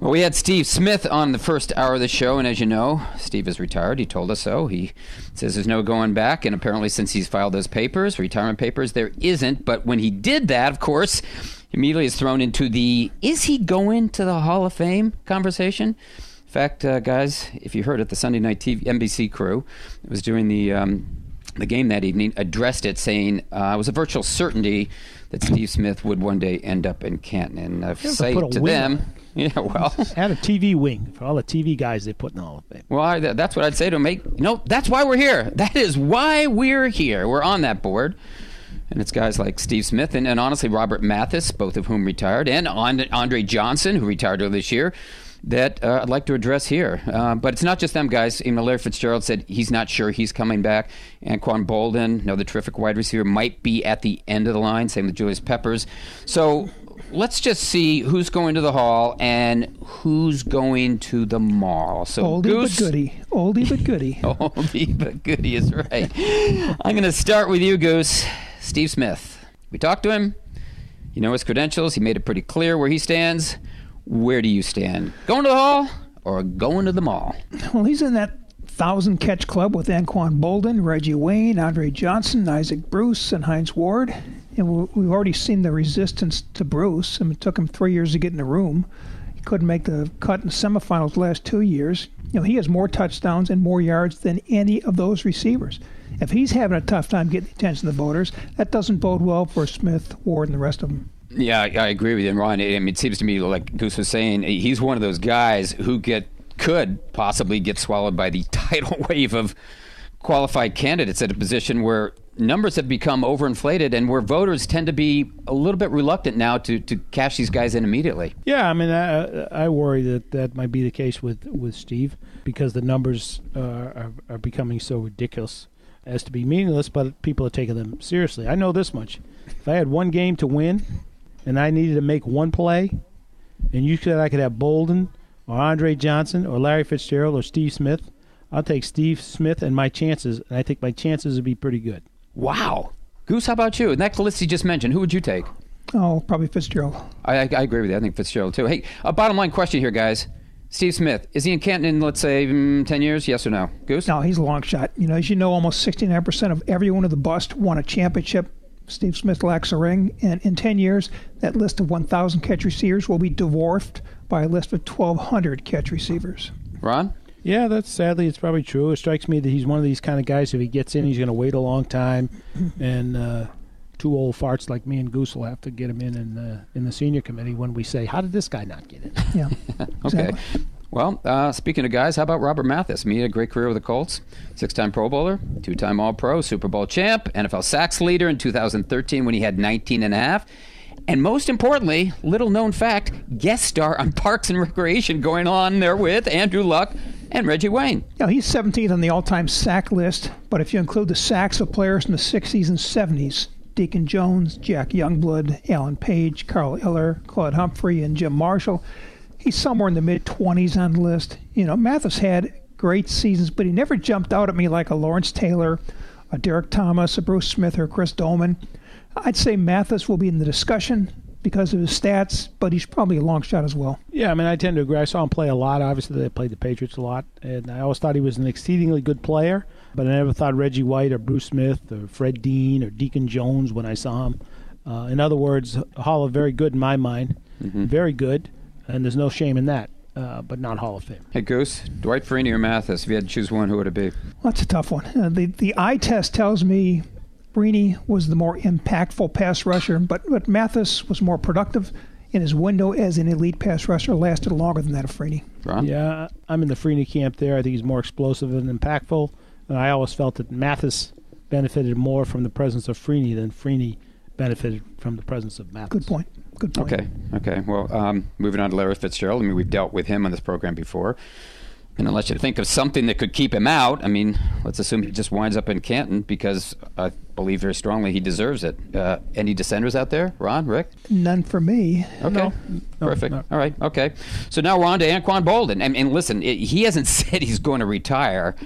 Well, we had Steve Smith on the first hour of the show, and as you know, Steve is retired. He told us so. He says there's no going back, and apparently, since he's filed those papers, retirement papers, there isn't. But when he did that, of course, immediately is thrown into the is he going to the Hall of Fame conversation. In fact, uh, guys, if you heard it, the Sunday night TV, NBC crew was doing the um, the game that evening, addressed it saying uh, it was a virtual certainty that Steve Smith would one day end up in Canton. And I say a to them, <laughs> yeah, well, <laughs> add a TV wing for all the TV guys they put in the Hall of Fame. Well, I, that's what I'd say to. Make no, that's why we're here. That is why we're here. We're on that board, and it's guys like Steve Smith and, and honestly Robert Mathis, both of whom retired, and And- Andre Johnson, who retired earlier this year. That uh, I'd like to address here, uh, but it's not just them guys. Know, Larry Fitzgerald said he's not sure he's coming back. Anquan Boldin, another terrific wide receiver, might be at the end of the line. Same with Julius Peppers. So let's just see who's going to the hall and who's going to the mall. So Oldie Goose, but goodie. Oldie but goodie. <laughs> Oldie but goodie is right. I'm going to start with you, Goose. Steve Smith. We talked to him. You know his credentials. He made it pretty clear where he stands. Where do you stand? Going to the hall or going to the mall? Well, he's in that thousand catch club with Anquan Boldin, Reggie Wayne, Andre Johnson, Isaac Bruce, and Hines Ward. And we- we've already seen the resistance to Bruce. I mean, it took him three years to get in the room. He couldn't make the cut in the semifinals the last two years. You know, he has more touchdowns and more yards than any of those receivers. If he's having a tough time getting the attention of the voters, that doesn't bode well for Smith, Ward, and the rest of them. Yeah, I I agree with you, Ron. I mean, it seems to me like Goose was saying, he's one of those guys who get could possibly get swallowed by the <laughs> tidal wave of qualified candidates at a position where numbers have become overinflated and where voters tend to be a little bit reluctant now to, to cash these guys in immediately. Yeah, I mean, I, I worry that that might be the case with, with Steve because the numbers uh, are, are becoming so ridiculous as to be meaningless, but people are taking them seriously. I know this much. If I had one game to win, and I needed to make one play, and you said I could have Boldin or Andre Johnson or Larry Fitzgerald or Steve Smith, I'll take Steve Smith and my chances, and I think my chances would be pretty good. Wow. Goose, how about you? And that list you just mentioned, who would you take? Oh, probably Fitzgerald. I, I, I agree with you. I think Fitzgerald too. Hey, a bottom line question here, guys. Steve Smith, is he in Canton in, let's say, mm, 10 years? Yes or no? Goose? No, he's a long shot. You know, as you know, almost 69% of everyone of the bust won a championship. Steve Smith lacks a ring. And in 10 years, that list of 1,000 catch receivers will be dwarfed by a list of 1,200 catch receivers. Ron? Yeah, that's sadly it's probably true. It strikes me that he's one of these kind of guys. If he gets in, he's going to wait a long time, <clears throat> and uh, two old farts like me and Goose will have to get him in in the in the senior committee when we say, "How did this guy not get in?" <laughs> Yeah. <laughs> okay. Well, uh, speaking of guys, how about Robert Mathis? Me, a great career with the Colts, six-time Pro Bowler, two-time All-Pro, Super Bowl champ, NFL sacks leader in 2013 when he had 19 and a half. And most importantly, little known fact, guest star on <laughs> Parks and Recreation going on there with Andrew Luck and Reggie Wayne. Yeah, he's 17th on the all-time sack list, but if you include the sacks of players in the 60s and 70s, Deacon Jones, Jack Youngblood, Alan Page, Carl Eller, Claude Humphrey, and Jim Marshall, he's somewhere in the mid 20s on the list. You know, Mathis had great seasons, but he never jumped out at me like a Lawrence Taylor, a Derrick Thomas, a Bruce Smith, or Chris Doleman. I'd say Mathis will be in the discussion because of his stats, but he's probably a long shot as well. Yeah, I mean, I tend to agree. I saw him play a lot. Obviously, they played the Patriots a lot, and I always thought he was an exceedingly good player. But I never thought Reggie White or Bruce Smith or Fred Dean or Deacon Jones when I saw him. Uh, in other words, Hall of very good in my mind, Mm-hmm. very good, and there's no shame in that. Uh, but not Hall of Fame. Hey, Goose, Dwight Freeney or Mathis? If you had to choose one, who would it be? Well, that's a tough one. Uh, the the eye test tells me Freeney was the more impactful pass rusher, but but Mathis was more productive, and his window as an elite pass rusher lasted longer than that of Freeney. Yeah, I'm in the Freeney camp there. I think he's more explosive and impactful. And I always felt that Mathis benefited more from the presence of Freeney than Freeney benefited from the presence of Mathis. Good point. Good point. Okay, okay. Well, um, moving on to Larry Fitzgerald. I mean, we've dealt with him on this program before. And unless you think of something that could keep him out, I mean, let's assume he just winds up in Canton because I believe very strongly he deserves it. Uh, any dissenters out there? Ron, Rick? None for me. Okay. Perfect. All right. Okay. So now we're on to Anquan Boldin. And, and listen, it, he hasn't <laughs> said he's going to retire.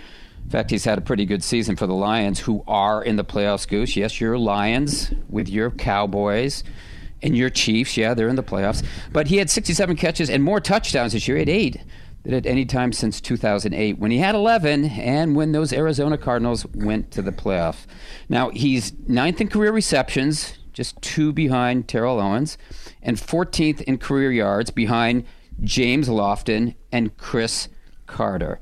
In fact, he's had a pretty good season for the Lions, who are in the playoffs, Goose. Yes, your Lions with your Cowboys and your Chiefs. Yeah, they're in the playoffs. But he had 67 catches and more touchdowns this year. He had eight than at any time since 2008 when he had 11 and when those Arizona Cardinals went to the playoff. Now, he's ninth in career receptions, just two behind Terrell Owens, and 14th in career yards behind James Lofton and Cris Carter.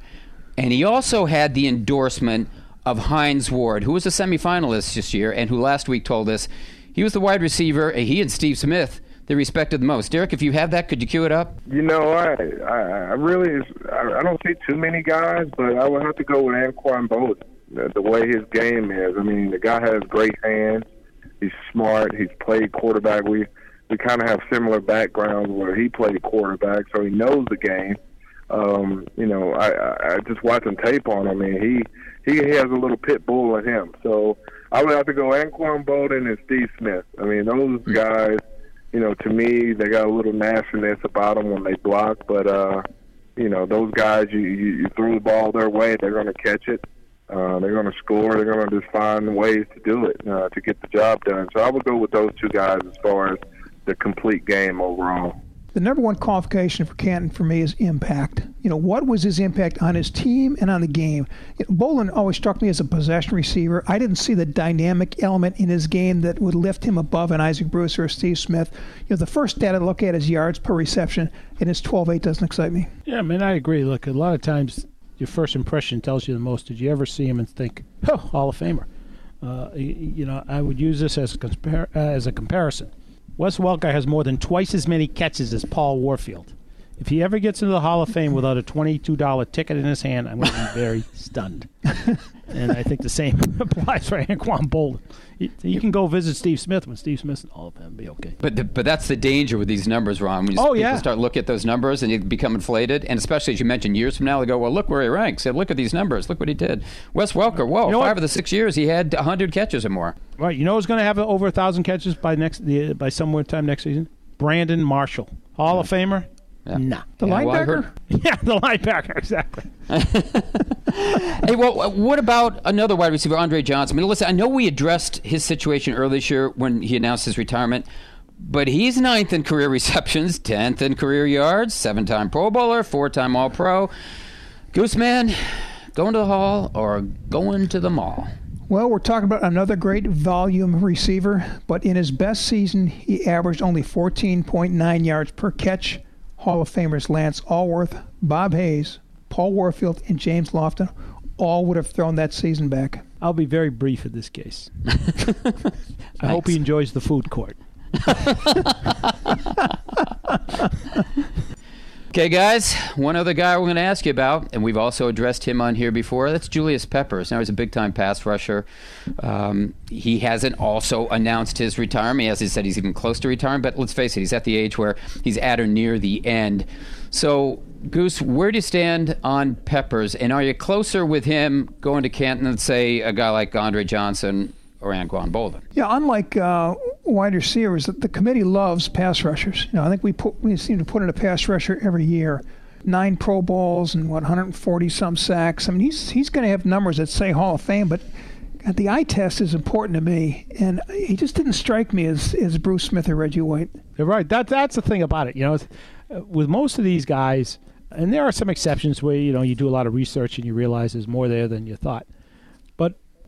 And he also had the endorsement of Hines Ward, who was a semifinalist this year and who last week told us he was the wide receiver, and he and Steve Smith, they respected the most. Derek, if you have that, could you cue it up? You know, I I, I really I, I don't see too many guys, but I would have to go with Anquan Boldin. The, the way his game is, I mean, the guy has great hands. He's smart. He's played quarterback. We we kind of have similar backgrounds where he played quarterback, so he knows the game. Um, you know, I, I just watching tape on him, and he he has a little pit bull in him. So I would have to go Anquan Boldin and Steve Smith. I mean, those guys you know, to me, they got a little nastiness about them when they block. But uh, you know, those guys, you, you you throw the ball their way, they're going to catch it. Uh, they're going to score. They're going to just find ways to do it uh, to get the job done. So I would go with those two guys as far as the complete game overall. The number one qualification for Canton for me is impact. You know, what was his impact on his team and on the game? Boldin always struck me as a possession receiver. I didn't see the dynamic element in his game that would lift him above an Isaac Bruce or a Steve Smith. You know, the first stat I look at is yards per reception, and his 12-8 doesn't excite me. Yeah, I mean, I agree. Look, a lot of times your first impression tells you the most. Did you ever see him and think, oh, Hall of Famer? Uh, you, you know, I would use this as a, compar- uh, as a comparison. Wes Welker has more than twice as many catches as Paul Warfield. If he ever gets into the Hall of Fame without a twenty-two dollar ticket in his hand, I'm going to be very <laughs> stunned. and I think the same <laughs> applies for Anquan Boldin. You, you can go visit Steve Smith when Steve Smith's in the Hall of them be okay. But the, but that's the danger with these numbers, Ron. When you, Oh, people yeah. start looking at those numbers and you become inflated, and especially as you mentioned, years from now, they go, well, look where he ranks. Say, look at these numbers. Look what he did. Wes Welker, whoa, You know five what? of the six years he had 100 catches or more. Right, you know who's going to have over a thousand catches by next the, by somewhere time next season? Brandon Marshall, Hall of Famer. Nah, The Yeah, well, I linebacker? heard- <laughs> yeah, the linebacker, exactly. <laughs> Hey, well, what about another wide receiver, Andre Johnson? I mean, listen, I know we addressed his situation earlier this year when he announced his retirement, but he's ninth in career receptions, 10th in career yards, seven time Pro Bowler, four time All Pro. Gooseman, going to the Hall or going to the mall? Well, we're talking about another great volume receiver, but in his best season, he averaged only 14.9 yards per catch. Hall of Famers Lance Alworth, Bob Hayes, Paul Warfield, and James Lofton all would have thrown that season back. I'll be very brief in this case. <laughs> I hope he enjoys the food court. <laughs> Okay, guys, one other guy we're going to ask you about, and we've also addressed him on here before. That's Julius Peppers. Now, he's a big time pass rusher. Um, he hasn't also announced his retirement. As he said, he's even close to retiring, but let's face it, he's at the age where he's at or near the end. So, Goose, where do you stand on Peppers? And are you closer with him going to Canton than, say, a guy like Andre Johnson or Anquan Boldin? Yeah, unlike uh, wide receivers, the, the committee loves pass rushers. You know, I think we put we seem to put in a pass rusher every year. Nine Pro Bowls and what 140 some sacks. I mean, he's he's going to have numbers that say Hall of Fame, but God, the eye test is important to me, and he just didn't strike me as as Bruce Smith or Reggie White. You're right. That that's the thing about it. You know, uh, with most of these guys, and there are some exceptions where you know you do a lot of research and you realize there's more there than you thought.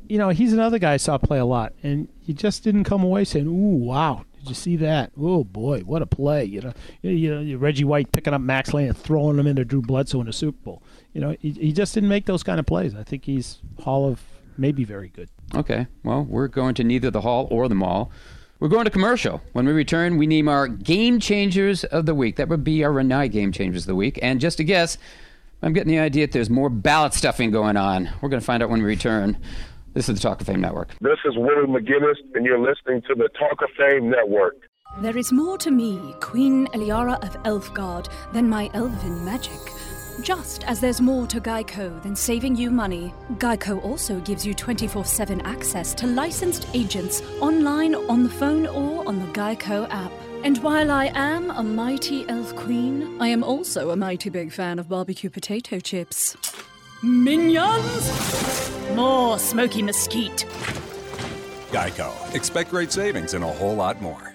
You know, he's another guy I saw play a lot, and he just didn't come away saying, "Ooh, wow." Did you see that? Oh boy, what a play! You know, you know, Reggie White picking up Max Lane and throwing him into Drew Bledsoe in the Super Bowl. You know, he, he just didn't make those kind of plays. I think he's Hall of maybe very good. Okay, well, we're going to neither the hall or the mall. We're going to commercial. When we return, we name our game changers of the week. That would be our Renai game changers of the week. And just a guess, I'm getting the idea that there's more ballot stuffing going on. We're going to find out when we return. This is the Talk of Fame Network. This is Willie McGinest, and you're listening to the Talk of Fame Network. There is more to me, Queen Eliara of Elfgard, than my elven magic. Just as there's more to Geico than saving you money, Geico also gives you 24 7 access to licensed agents online, on the phone, or on the Geico app. And while I am a mighty elf queen, I am also a mighty big fan of barbecue potato chips. Minions! More smoky mesquite. Geico. Expect great savings and a whole lot more.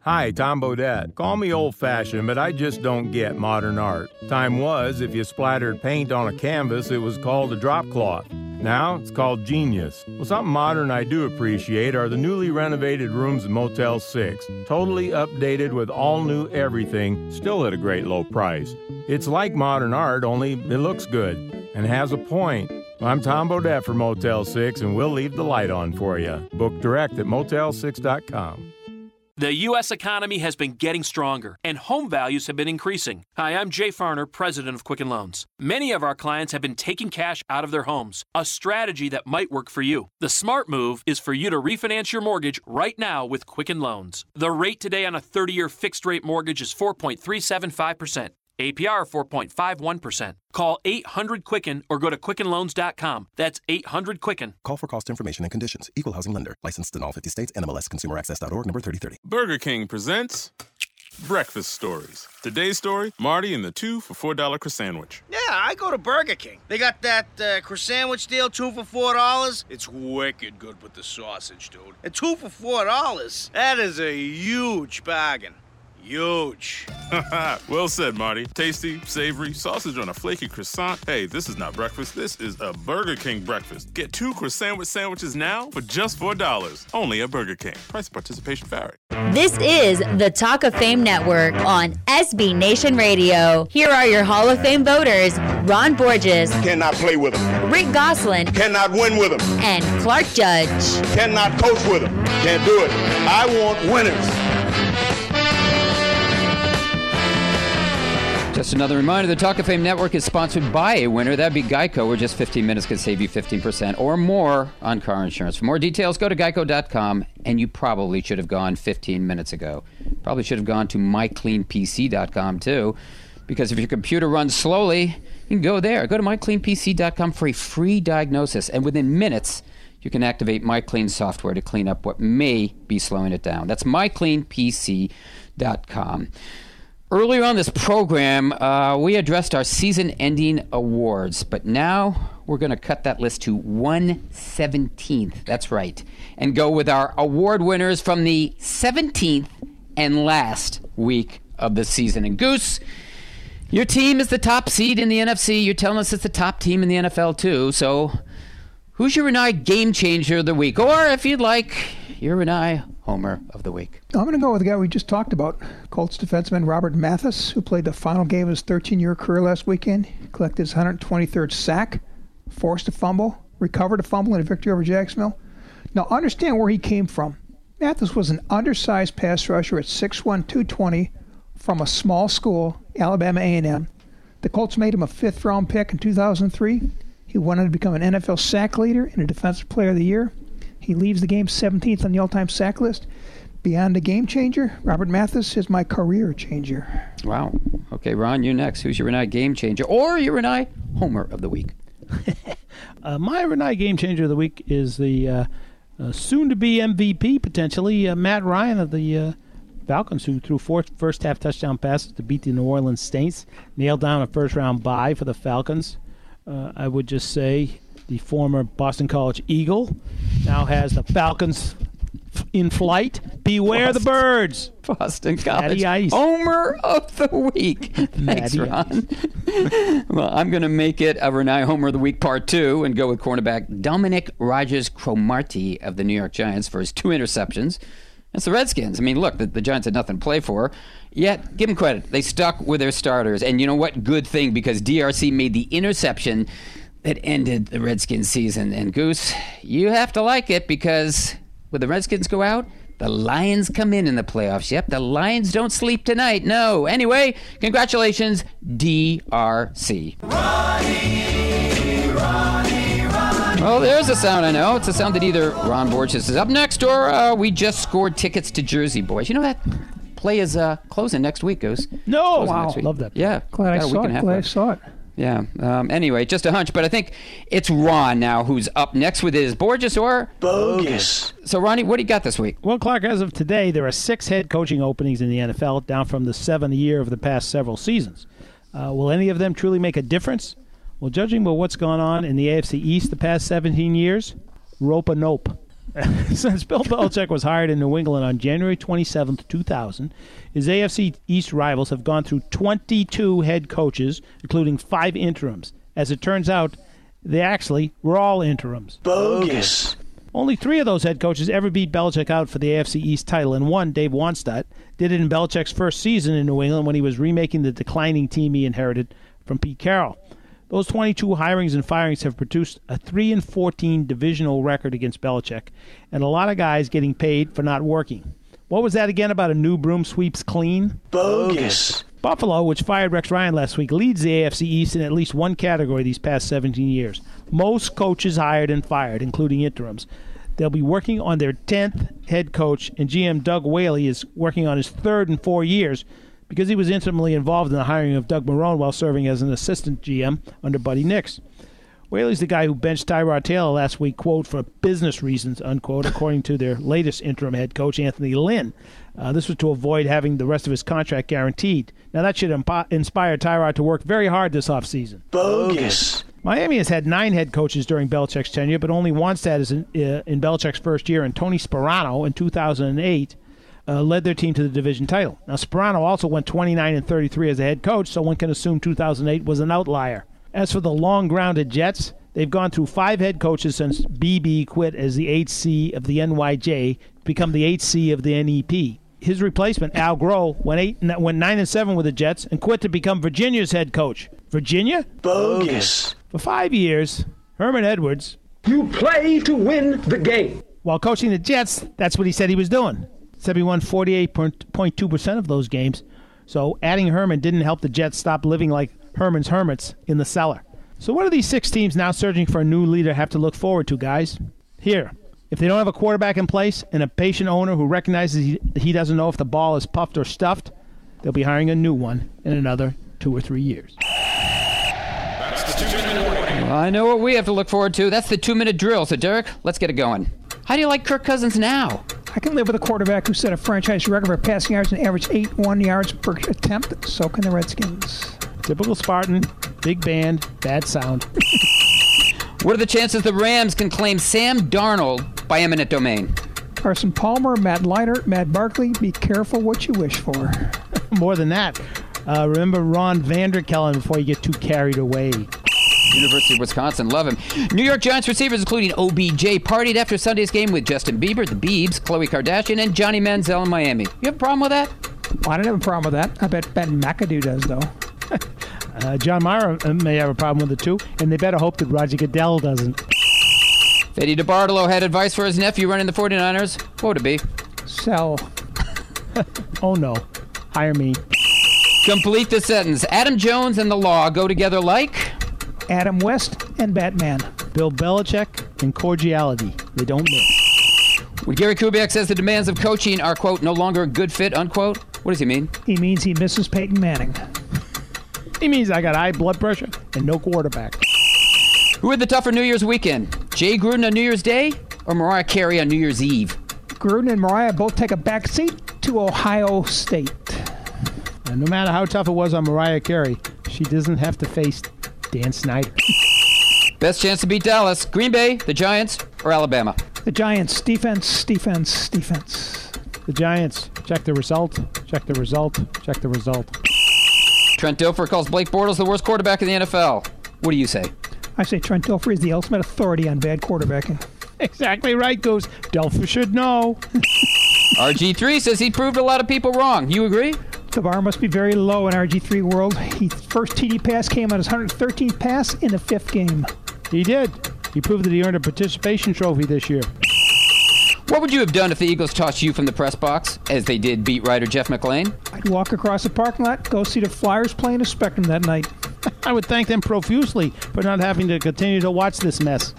Hi, Tom Bodett. Call me old fashioned, but I just don't get modern art. Time was, if you splattered paint on a canvas, it was called a drop cloth. Now it's called genius. Well, something modern I do appreciate are the newly renovated rooms in Motel 6. Totally updated with all new everything, still at a great low price. It's like modern art, only it looks good and has a point. I'm Tom Bodett for Motel 6, and we'll leave the light on for you. Book direct at motel6.com. The U.S. economy has been getting stronger, and home values have been increasing. Hi, I'm Jay Farner, president of Quicken Loans. Many of our clients have been taking cash out of their homes, a strategy that might work for you. The smart move is for you to refinance your mortgage right now with Quicken Loans. The rate today on a 30 year fixed rate mortgage is 4.375%. APR 4.51%. Call 800 Quicken or go to quickenloans.com. That's 800 Quicken. Call for cost information and conditions. Equal housing lender. Licensed in all 50 states. NMLS Consumer Access.org number 3030. Burger King presents Breakfast Stories. Today's story Marty and the two for $4 croissant sandwich. Yeah, I go to Burger King. They got that uh, croissant sandwich deal, two for four dollars. It's wicked good with the sausage, dude. And two for four dollars. That is a huge bargain. Huge. <laughs> well said, Marty. Tasty, savory, sausage on a flaky croissant. Hey, this is not breakfast. This is a Burger King breakfast. Get two croissant sandwich sandwiches now for just $4. Only at Burger King. Price participation vary. This is the Talk of Fame Network on SB Nation Radio. Here are your Hall of Fame voters Ron Borges, Cannot play with him. Rick Gosselin, Cannot win with him. and Clark Judge. Cannot coach with him. Can't do it. I want winners. Just another reminder the Talk of Fame Network is sponsored by a winner. That'd be Geico, where just 15 minutes could save you 15% or more on car insurance. For more details, go to geico.com, and you probably should have gone 15 minutes ago. Probably should have gone to mycleanpc.com too, because if your computer runs slowly, you can go there. Go to mycleanpc.com for a free diagnosis, and within minutes, you can activate MyClean software to clean up what may be slowing it down. That's mycleanpc.com. Earlier on this program, uh, we addressed our season ending awards, but now we're going to cut that list to 117th. That's right. And go with our award winners from the 17th and last week of the season. And Goose, your team is the top seed in the NFC. You're telling us it's the top team in the NFL, too. So who's your and game changer of the week? Or if you'd like, your and homer of the week. I'm going to go with the guy we just talked about, Colts defenseman Robert Mathis, who played the final game of his 13 year career last weekend. Collected his 123rd sack, forced a fumble, recovered a fumble in a victory over Jacksonville. Now, understand where he came from. Mathis was an undersized pass rusher at 6'1, 220 from a small school, Alabama A&M. The Colts made him a fifth round pick in 2003. He went on to become an NFL sack leader and a defensive player of the year. He leaves the game 17th on the all-time sack list. Beyond a game changer, Robert Mathis is my career changer. Wow. Okay, Ron, you next. Who's your and I game changer or your and I homer of the week? <laughs> Uh, my Renai game changer of the week is the uh, uh, soon-to-be MVP potentially uh, Matt Ryan of the uh, Falcons, who threw four first-half touchdown passes to beat the New Orleans Saints, nailed down a first-round bye for the Falcons. Uh, I would just say the former Boston College Eagle now has the Falcons in flight. Beware the birds. Boston College Ice. Homer of the week. <laughs> Thanks, Matty Ron. <laughs> well, I'm going to make it a Renai Homer of the Week Part 2 and go with cornerback Dominique Rodgers-Cromartie of the New York Giants for his two interceptions. It's the Redskins. I mean, look, the, the Giants had nothing to play for. Yet, give them credit. They stuck with their starters. And you know what? Good thing because DRC made the interception that ended the Redskins season. And Goose, you have to like it because when the Redskins go out, the Lions come in in the playoffs. Yep, the Lions don't sleep tonight. No. Anyway, congratulations, DRC. Well, there's a sound I know. It's a sound that either Ron Borges is up next or uh, we just scored tickets to Jersey Boys. You know that play is uh, closing next week, Goose. No, Closing wow, love that. Yeah, Glad I got a week saw it. Glad I saw it. Yeah. Um, anyway, just a hunch, but I think it's Ron now who's up next with his Borges or Bogus. So, Ronnie, what do you got this week? Well, Clark, as of today, there are six head coaching openings in the NFL, down from the seven a year of the past several seasons. Uh, will any of them truly make a difference? Well, judging by what's gone on in the AFC East the past 17 years, rope a nope. <laughs> Since Bill Belichick was hired in New England on January 27th, 2000, his AFC East rivals have gone through 22 head coaches, including five interims. As it turns out, they actually were all interims. Bogus. Only three of those head coaches ever beat Belichick out for the AFC East title, and one, Dave Wannstedt, did it in Belichick's first season in New England when he was remaking the declining team he inherited from Pete Carroll. Those 22 hirings and firings have produced a 3 and 14 divisional record against Belichick, and a lot of guys getting paid for not working. What was that again about a new broom sweeps clean? Bogus. Buffalo, which fired Rex Ryan last week, leads the AFC East in at least one category these past 17 years. Most coaches hired and fired, including interims. They'll be working on their 10th head coach, and GM Doug Whaley is working on his third in four years because he was intimately involved in the hiring of Doug Marrone while serving as an assistant GM under Buddy Nix. Whaley's the guy who benched Tyrod Taylor last week, quote, for business reasons, unquote, according to their latest interim head coach, Anthony Lynn. Uh, this was to avoid having the rest of his contract guaranteed. Now, that should inspire Tyrod to work very hard this offseason. Bogus. Miami has had nine head coaches during Belichick's tenure, but only Wannstedt is in, uh, in Belichick's first year, and Tony Sparano in 2008 uh, led their team to the division title. Now, Sparano also went 29 and 33 as a head coach, so one can assume 2008 was an outlier. As for the long grounded Jets, they've gone through five head coaches since BB quit as the 8C of the NYJ to become the 8C of the NEP. His replacement, Al Groh, went eight, went nine and seven with the Jets and quit to become Virginia's head coach. Virginia? Bogus. For five years, Herman Edwards. You play to win the game. While coaching the Jets, that's what he said he was doing. Said he won 48.2% of those games. So adding Herman didn't help the Jets stop living like Herman's hermits in the cellar. So what do these six teams now searching for a new leader have to look forward to, guys? Here, if they don't have a quarterback in place and a patient owner who recognizes he, he doesn't know if the ball is puffed or stuffed, they'll be hiring a new one in another two or three years. Well, I know what we have to look forward to. That's the two minute drill. So, Derek, let's get it going. How do you like Kirk Cousins now? I can live with a quarterback who set a franchise record for passing yards and averaged eight one yards per attempt. So can the Redskins. Typical Spartan, big band, bad sound. <laughs> What are the chances the Rams can claim Sam Darnold by eminent domain? Carson Palmer, Matt Leinart, Matt Barkley. Be careful what you wish for. <laughs> More than that, uh, remember Ron Vander Kelen before you get too carried away. University of Wisconsin, love him. New York Giants receivers, including OBJ, partied after Sunday's game with Justin Bieber, the Biebs, Khloe Kardashian, and Johnny Manziel in Miami. You have a problem with that? I don't have a problem with that. I bet Ben McAdoo does, though. <laughs> Uh, John Mara uh, may have a problem with it too, and they better hope that Roger Goodell doesn't. Eddie DeBartolo had advice for his nephew running the 49ers. What would it be? Sell. <laughs> oh no. Hire me. Complete the sentence. Adam Jones and the law go together like Adam West and Batman. Bill Belichick and cordiality. They don't mix. When Gary Kubiak says the demands of coaching are, quote, no longer a good fit, unquote, what does he mean? He means he misses Peyton Manning. He means I got high blood pressure and no quarterback. Who had the tougher New Year's weekend? Jay Gruden on New Year's Day or Mariah Carey on New Year's Eve? Gruden and Mariah both take a back seat to Ohio State. And no matter how tough it was on Mariah Carey, she doesn't have to face Dan Snyder. Best chance to beat Dallas, Green Bay, the Giants, or Alabama? The Giants, defense, defense, defense. The Giants, check the result, check the result, check the result. Trent Dilfer calls Blake Bortles the worst quarterback in the NFL. What do you say? I say Trent Dilfer is the ultimate authority on bad quarterbacking. <laughs> Exactly right, Goose. Dilfer should know. RG3 says he proved a lot of people wrong. You agree? The bar must be very low in RG3 world. His first TD pass came on his 113th pass in the fifth game. He did. He proved that he earned a participation trophy this year. What would you have done if the Eagles tossed you from the press box, as they did beat writer Jeff McLane? I'd walk across the parking lot, go see the Flyers playing a Spectrum that night. <laughs> I would thank them profusely for not having to continue to watch this mess.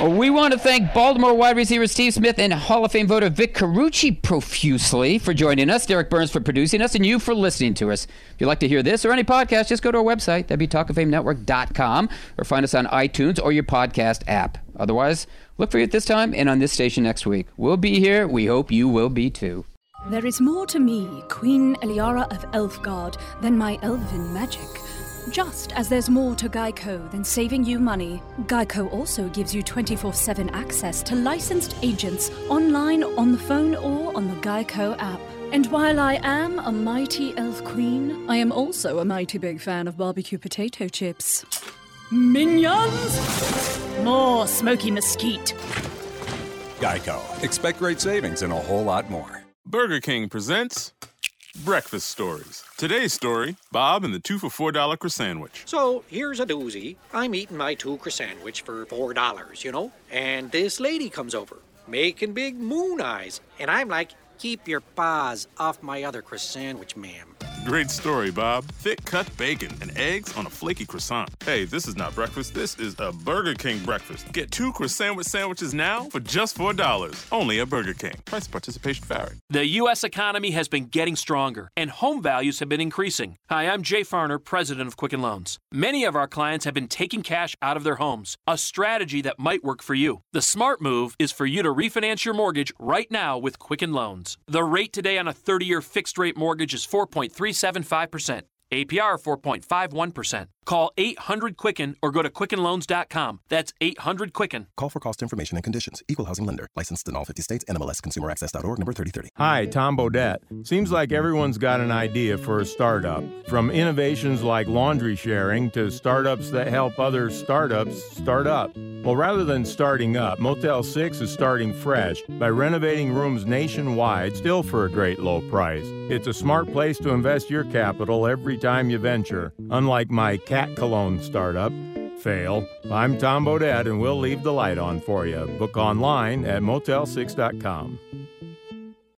We want to thank Baltimore wide receiver Steve Smith and Hall of Fame voter Vic Carucci profusely for joining us, Derek Burns for producing us, and you for listening to us. If you'd like to hear this or any podcast, just go to our website, that'd be or find us on iTunes or your podcast app. Otherwise, look for you at this time and on this station next week. We'll be here. We hope you will be too. There is more to me, Queen Eliara of Elfgard, than my elven magic. Just as there's more to Geico than saving you money, Geico also gives you 24 7 access to licensed agents online, on the phone, or on the Geico app. And while I am a mighty elf queen, I am also a mighty big fan of barbecue potato chips. Minions! More smoky mesquite. Geico. Expect great savings and a whole lot more. Burger King presents Breakfast Stories. Today's story Bob and the two for $4 croissant sandwich. So here's a doozy. I'm eating my two croissant sandwich for $4, you know? And this lady comes over, making big moon eyes. And I'm like, keep your paws off my other croissant sandwich, ma'am. Great story, Bob. Thick cut bacon and eggs on a flaky croissant. Hey, this is not breakfast. This is a Burger King breakfast. Get two croissant sandwiches now for just $4. Only at Burger King. Price participation vary. The U.S. economy has been getting stronger, and home values have been increasing. Hi, I'm Jay Farner, president of Quicken Loans. Many of our clients have been taking cash out of their homes, a strategy that might work for you. The smart move is for you to refinance your mortgage right now with Quicken Loans. The rate today on a 30 year fixed rate mortgage is 4.375%. APR 4.51%. Call 800 Quicken or go to QuickenLoans.com. That's 800 Quicken. Call for cost information and conditions. Equal housing lender. Licensed in all 50 states. NMLS ConsumerAccess.org number 3030. Hi, Tom Bodett. Seems like everyone's got an idea for a startup. From innovations like laundry sharing to startups that help other startups start up. Well, rather than starting up, Motel 6 is starting fresh by renovating rooms nationwide, still for a great low price. It's a smart place to invest your capital every time you venture. Unlike my cat cologne startup, Fail. I'm Tom Bodett, and we'll leave the light on for you. Book online at motel6.com.